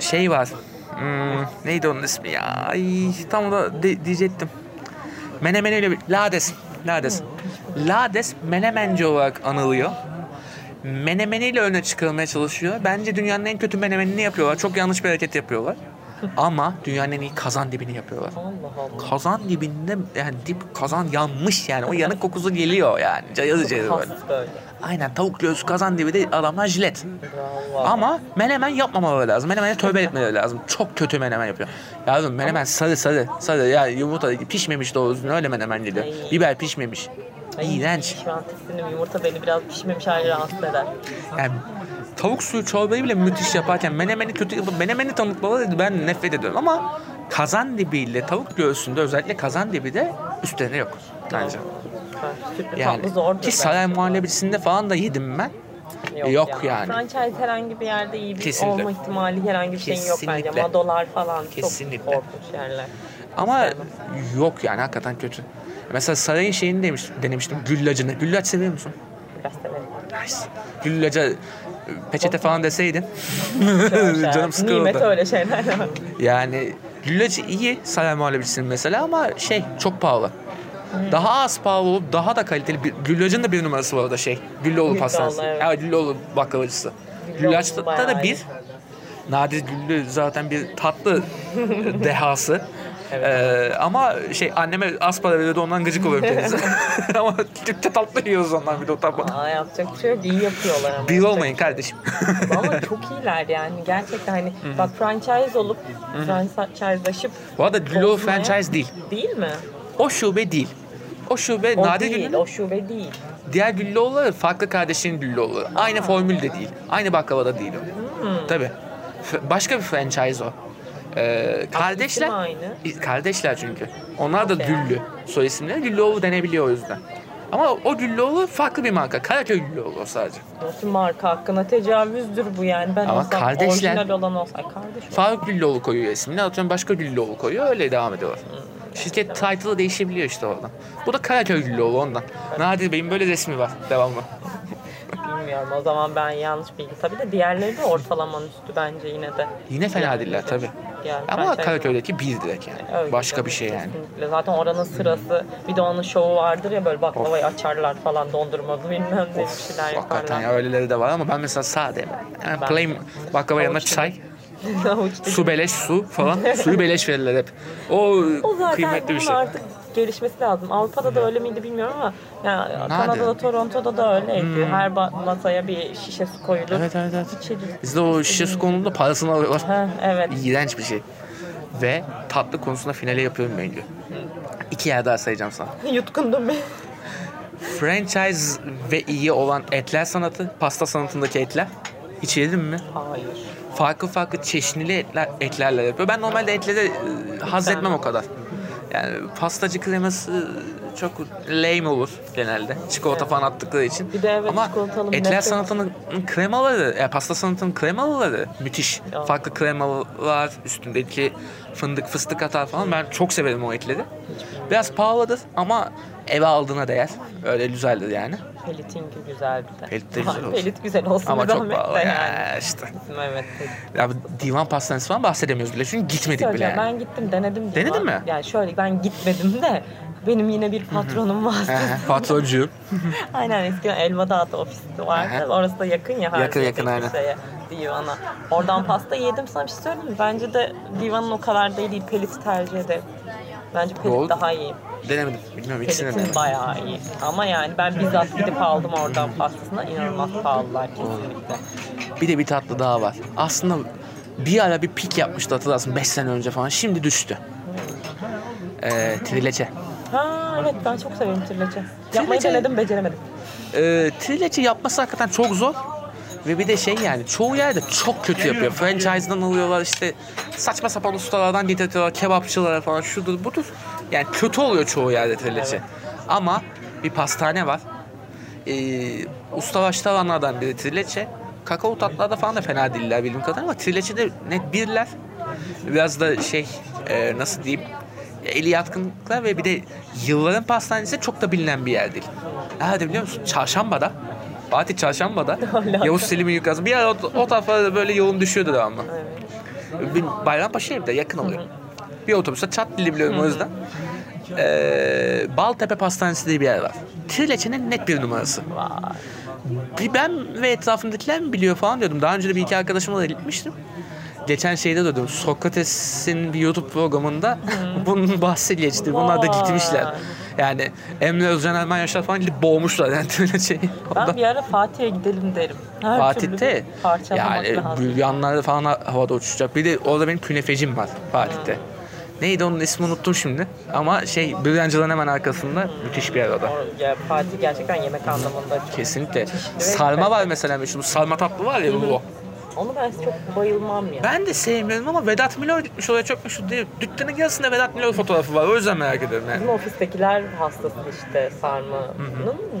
şey var. Hmm, neydi onun ismi ya? Ay, tam da de- diyecektim. Menemen bir Lades. Lades. Lades menemenci olarak anılıyor. Menemeniyle öne çıkarılmaya çalışıyor. Bence dünyanın en kötü menemenini yapıyorlar. Çok yanlış bir hareket yapıyorlar. Ama dünyanın en iyi kazan dibini yapıyorlar. Allah Allah. Kazan dibinde yani dip kazan yanmış yani. O yanık kokusu geliyor yani. Cayır cayır böyle. Böyle. Aynen tavuk göğsü kazan dibi de adamlar jilet. Bravo. Ama menemen yapmamaları lazım. Menemene tövbe etmeleri lazım. Çok kötü menemen yapıyor. Yavrum menemen sarı sarı. Sarı ya yumurta pişmemiş doğru düzgün öyle menemen geliyor. Ay. Biber pişmemiş. Ay, İğrenç. Şu an tiksindim. Yumurta beni biraz pişmemiş hali rahatsız eder. Yani tavuk suyu çorbayı bile müthiş yaparken menemeni kötü yapıp menemeni tanıtmaları ben nefret ediyorum ama kazan dibiyle tavuk göğsünde özellikle kazan dibi de üstlerine yok bence. Yani ki saray muhallebisinde falan da yedim ben. bence. yok yani. Franchise herhangi bir yerde iyi bir Kesinlikle. olma ihtimali herhangi bir şeyin yok bence. Kesinlikle. Madolar falan Kesinlikle. çok korkunç yerler. Ama yok yani hakikaten kötü. Mesela sarayın şeyini demiş, denemiştim güllacını. Güllaç seviyor musun? Biraz severim. Nice. Güllaca peçete falan deseydin. Şöyle Canım sıkıldı. Nimet öyle şeyler. Yani güllacı iyi saray muhallebisinin mesela ama şey çok pahalı. Daha az pahalı olup daha da kaliteli. Bir, Güllacın da bir numarası var orada şey. Güllüoğlu pastanesi. evet. Evet. Güllüoğlu baklavacısı. Güllaç'ta da bir. Nadir Güllü zaten bir tatlı dehası. Evet. Ee, ama şey anneme az para veriyordu ondan gıcık oluyorum kendisi. ama Türkçe tatlı yiyoruz ondan bir de utanmadan. Aa, yapacak bir şey yok. İyi yapıyorlar ama. Bir Yapacak olmayın kardeşim. Ama çok iyiler yani gerçekten hani bak franchise olup franchise'laşıp Bu arada Bozmaya- franchise değil. değil mi? O şube değil. O şube O Nadir değil, Güllü'nün o şube değil. Diğer Güllüoğulları farklı kardeşinin Güllüoğulları. Aynı formül de değil. Aynı baklavada değil o. Hmm. Tabii. Başka bir franchise o. Ee, kardeşler. Aynı. Kardeşler çünkü. Onlar da Okey. Güllü. Soy isimleri Güllüoğlu denebiliyor o yüzden. Ama o Güllüoğlu farklı bir marka. Karaköy Güllüoğlu o sadece. Nasıl marka hakkına tecavüzdür bu yani. Ben Ama kardeşler- orijinal olan olsa. Kardeş Faruk Güllüoğlu koyuyor ismini. Atıyorum başka Güllüoğlu koyuyor. Öyle devam ediyorlar. Şirket title'ı değişebiliyor işte oradan. Bu da Karaköy Güllüoğlu ondan. Nadir Bey'in böyle resmi var. Devamlı. bilmiyorum. O zaman ben yanlış bilgi. Tabii de diğerleri de ortalamanın üstü bence yine de. Yine fena değiller tabii. Yani Ama Karaköy'deki bir direkt yani. Öyle Başka tabii, bir şey yani. kesinlikle. Zaten oranın sırası bir de onun şovu vardır ya böyle baklavayı açarlar falan dondurmalı bilmem ne bir şeyler yaparlar. Hakikaten ya öyleleri de var ama ben mesela sade. Yani Ben- plain baklava yanına çay, su beleş su falan. Suyu beleş verirler hep. O, O zaten kıymetli bir şey. artık gelişmesi lazım. Avrupa'da da öyle miydi bilmiyorum ama yani Kanada'da, Toronto'da da öyleydi. Her ba- masaya bir şişe su koyulur. Hmm. Evet evet evet. İçilir. Bizde o şişe su konusunda parasını alıyorlar. Ha, evet. İğrenç bir şey. Ve tatlı konusunda finale yapıyorum bence. İki yer daha sayacağım sana. Yutkundum ben. Franchise ve iyi olan etler sanatı, pasta sanatındaki etler. Hiç yedin mi? Hayır. Farklı farklı çeşnili etler, etlerle yapıyor. Ben normalde etleri e, haz etmem o kadar. Yani pastacı kreması çok lame olur genelde. Çikolata falan attıkları için. Bir de evet, Ama etler sanatının kremaları, yani pasta sanatının kremaları müthiş. Ya. Farklı kremalar, üstündeki fındık, fıstık atar falan. Ben çok severim o etleri. Biraz pahalıdır ama eve aldığına değer. Öyle güzeldir yani. Pelitinki güzel bir de. Pelit de güzel olsun. Pelit güzel olsun. Ama çok pahalı de ya işte. Bizim evet. Ya bu divan pastanesi falan bahsedemiyoruz bile çünkü gitmedik bile yani. Ben gittim denedim. Denedin divan. mi? Yani şöyle ben gitmedim de benim yine bir patronum var. Patroncu. aynen eskiden Elma Dağıtı ofisi vardı. Orası da yakın ya. Yakın, yakın, aynen. Şeye, divana. Oradan pasta yedim sana bir şey söyleyeyim mi? Bence de divanın o kadar da değil. Pelit tercih ederim. Bence pelit Doğru. daha iyi. Denemedim. Bilmiyorum ikisini de. Pelitin bayağı iyi. Ama yani ben bizzat gidip aldım oradan pastasını. İnanılmaz pahalılar kesinlikle. Bir de bir tatlı daha var. Aslında bir ara bir pik yapmıştı hatırlarsın 5 sene önce falan. Şimdi düştü. Ee, trileçe. Ha evet ben çok severim trileçe. Yapmayı Trileçe- denedim beceremedim. Ee, trileçe yapması hakikaten çok zor. Ve bir de şey yani çoğu yerde çok kötü yapıyor. Franchise'dan alıyorlar işte saçma sapan ustalardan getirtiyorlar kebapçılara falan şudur budur. Yani kötü oluyor çoğu yerde trileçe. Ama bir pastane var. Ee, ustalaştıranlardan biri trileçe. Kakao tatlılarda falan da fena değiller bildiğim kadarıyla ama trileçe de net birler. Biraz da şey e, nasıl diyeyim eli yatkınlıklar ve bir de yılların pastanesi çok da bilinen bir yer değil. Nerede biliyor musun? Çarşamba'da. Fatih Çarşamba'da. Yavuz Selim'in yukarısı. Bir ara o, o tarafa böyle yolun düşüyordu devamlı. Evet. Bir Bayrampaşa evde yakın oluyor. Bir otobüste çat dili biliyorum o yüzden. Ee, Baltepe Pastanesi diye bir yer var. Trileçe'nin net bir numarası. Bir ben ve etrafımdakiler mi biliyor falan diyordum. Daha önce de bir iki arkadaşımla da gitmiştim. Geçen şeyde duydum. Sokrates'in bir YouTube programında bunun bahsi geçti. Bunlar da gitmişler. Yani Emre Özcan Erman Yaşar falan gidip boğmuşlar yani öyle şey. Ben bir ara Fatih'e gidelim derim. Her Fatih'te yani lazım. büryanlar falan havada uçacak. Bir de orada benim künefecim var Fatih'te. Neydi onun ismi unuttum şimdi. Ama şey büryancıların hemen arkasında müthiş bir yer o da. Ya Fatih gerçekten yemek anlamında çok. Kesinlikle. Sarma var mesela meşhur. Sarma tatlı var ya bu. Onu ben çok bayılmam ya. Ben de sevmiyorum ama Vedat Milor gitmiş oraya çok meşhur değil. Dükkanın yarısında Vedat Milor fotoğrafı var. O yüzden merak ediyorum yani. Bizim ofistekiler hastası işte sarmanın.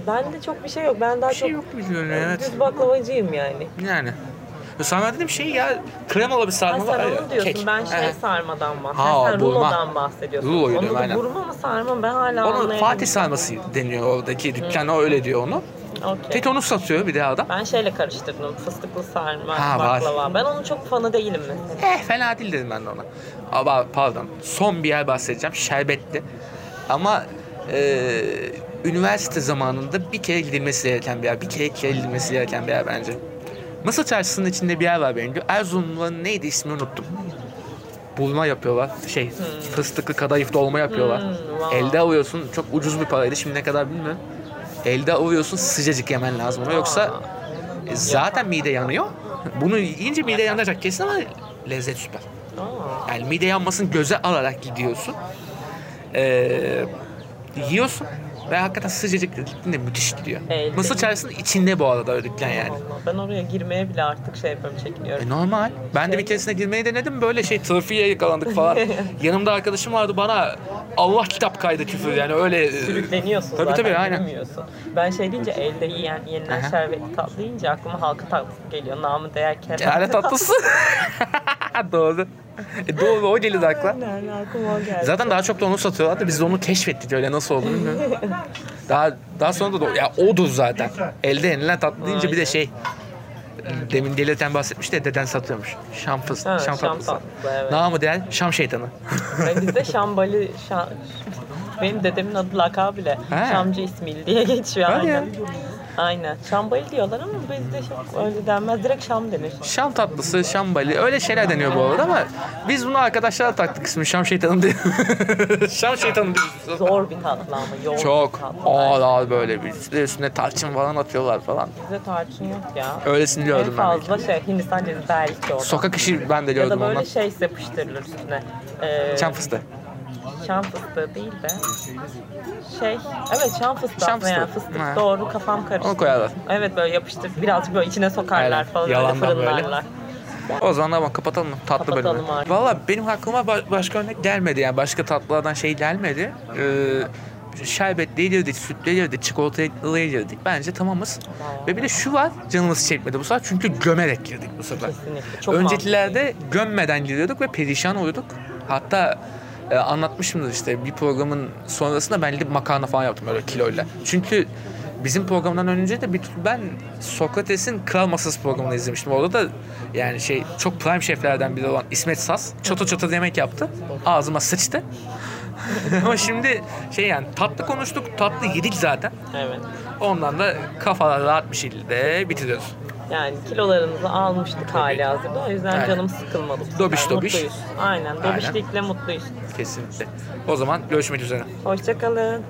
Bende çok bir şey yok. Ben daha Bir şey çok yok biliyorum evet. düz baklavacıyım yani. Yani. Ya Sarma dediğim şey ya kremalı bir Ha, sarma var ya. onu diyorsun. kek. Ben şey He. sarmadan bahsediyorum. Ha, sen burma. rulodan bahsediyorsun. Rulo Onu diyorum, da aynen. burma mı sarma mı ben hala Onu anlayamadım. Fatih sarması deniyor oradaki dükkan o öyle diyor onu. Okey. Tek onu satıyor bir de adam. Ben şeyle karıştırdım. Fıstıklı sarma, Ha, var. baklava. Ben onun çok fanı değilim mesela. Eh fena değil dedim ben de ona. Ama pardon son bir yer bahsedeceğim. Şerbetli. Ama e, üniversite zamanında bir kere gidilmesi gereken bir yer. Bir kere gidilmesi gereken bir yer bence. Mısır çarşısının içinde bir yer var benim. Erzurumluların neydi ismi unuttum. Bulma yapıyorlar. Şey fıstıklı kadayıf dolma yapıyorlar. Hmm, wow. Elde alıyorsun. Çok ucuz bir paraydı. Şimdi ne kadar bilmiyorum. Elde alıyorsun sıcacık yemen lazım. onu. Yoksa e, zaten mide yanıyor. Bunu yiyince mide yanacak kesin ama lezzet süper. Yani mide yanmasını göze alarak gidiyorsun. Ee, yiyorsun. Ve hakikaten sıcacık dediklerinde müthiş gidiyor. Elde. Mısır çarşısının içinde bu arada öyle dükkan yani. Allah, ben oraya girmeye bile artık şey yapıyorum, çekiniyorum. E normal. Ben de bir keresinde girmeyi denedim. Böyle şey trafiğe yakalandık falan. Yanımda arkadaşım vardı bana Allah kitap kaydı küfür yani öyle. e, Sürükleniyorsun Tabii zaten, tabii aynen. Ben şey deyince elde yiyen, yenilen Aha. şerbetli tatlı deyince aklıma halka tatlısı geliyor. Namı değer. Kerane tatlısı. doğru. E doğru o gelir akla. Aynen aklıma o geldi. Zaten daha çok da onu satıyorlardı. Biz de onu keşfettik öyle nasıl oldu bilmiyorum. daha daha sonra da ya odur zaten. Elde yenilen tatlı deyince bir de Aynen. şey demin delirten bahsetmişti ya deden satıyormuş. Şam fıstığı, Ha, şam Şam tatlısı. tatlısı, evet. Namı değer Şam şeytanı. Bizde Şambali, Şam... benim dedemin adı lakabı bile Ha. Şamcı İsmail diye geçiyor Hadi ya. Aynen. Şambali diyorlar ama bizde çok öyle denmez. Direkt Şam denir. Şam tatlısı, Şam bali öyle şeyler deniyor bu arada ama biz bunu arkadaşlara taktık ismi Şam şeytanı diye. Şam şeytanı diyoruz. Zor bir tatlı ama yoğun Çok bir tatlı. ağır ağır böyle bir üstüne, üstüne tarçın falan atıyorlar falan. Bizde tarçın yok ya. Öylesini En gördüm ben. fazla şey Hindistan cevizi belki orada. Sokak işi ben de ya da böyle ondan. şey yapıştırılır üstüne. Ee, Çam fıstığı. Şam fıstığı değil de şey evet şam fıstığı Şam aslında yani fıstığı. fıstık Ha. doğru kafam karıştı. Onu koyarlar. Evet böyle yapıştır birazcık böyle içine sokarlar Aynen. falan Yalandan öyle böyle. fırınlarlar. O zaman ama kapatalım mı? Tatlı Kapatalım bölümü. artık. Valla benim aklıma ba- başka örnek gelmedi yani. Başka tatlılardan şey gelmedi. Ee, şerbetli yedirdik, sütlü yedirdik, çikolatalı yedirdik. Bence tamamız. Ve bir de şu var, canımız çekmedi bu sefer çünkü gömerek girdik bu sefer. Kesinlikle. Çok Öncekilerde gömmeden giriyorduk ve perişan oluyorduk. Hatta e, anlatmışımdır işte bir programın sonrasında ben gidip makarna falan yaptım öyle kiloyla. Çünkü bizim programdan önce de bir ben Sokrates'in Kral Masası programını izlemiştim. Orada da yani şey çok prime şeflerden biri olan İsmet Sas çatı çatı yemek yaptı. Ağzıma sıçtı. Ama şimdi şey yani tatlı konuştuk, tatlı yedik zaten. Evet. Ondan da kafalar rahat bir şekilde bitiriyoruz. Yani kilolarımızı almıştık hali hazırda. O yüzden Aynen. canım sıkılmadı. Dobiş dobiş. Mutluyuz. Aynen. Aynen. Dobişlikle mutluyuz. Kesinlikle. O zaman görüşmek üzere. Hoşçakalın.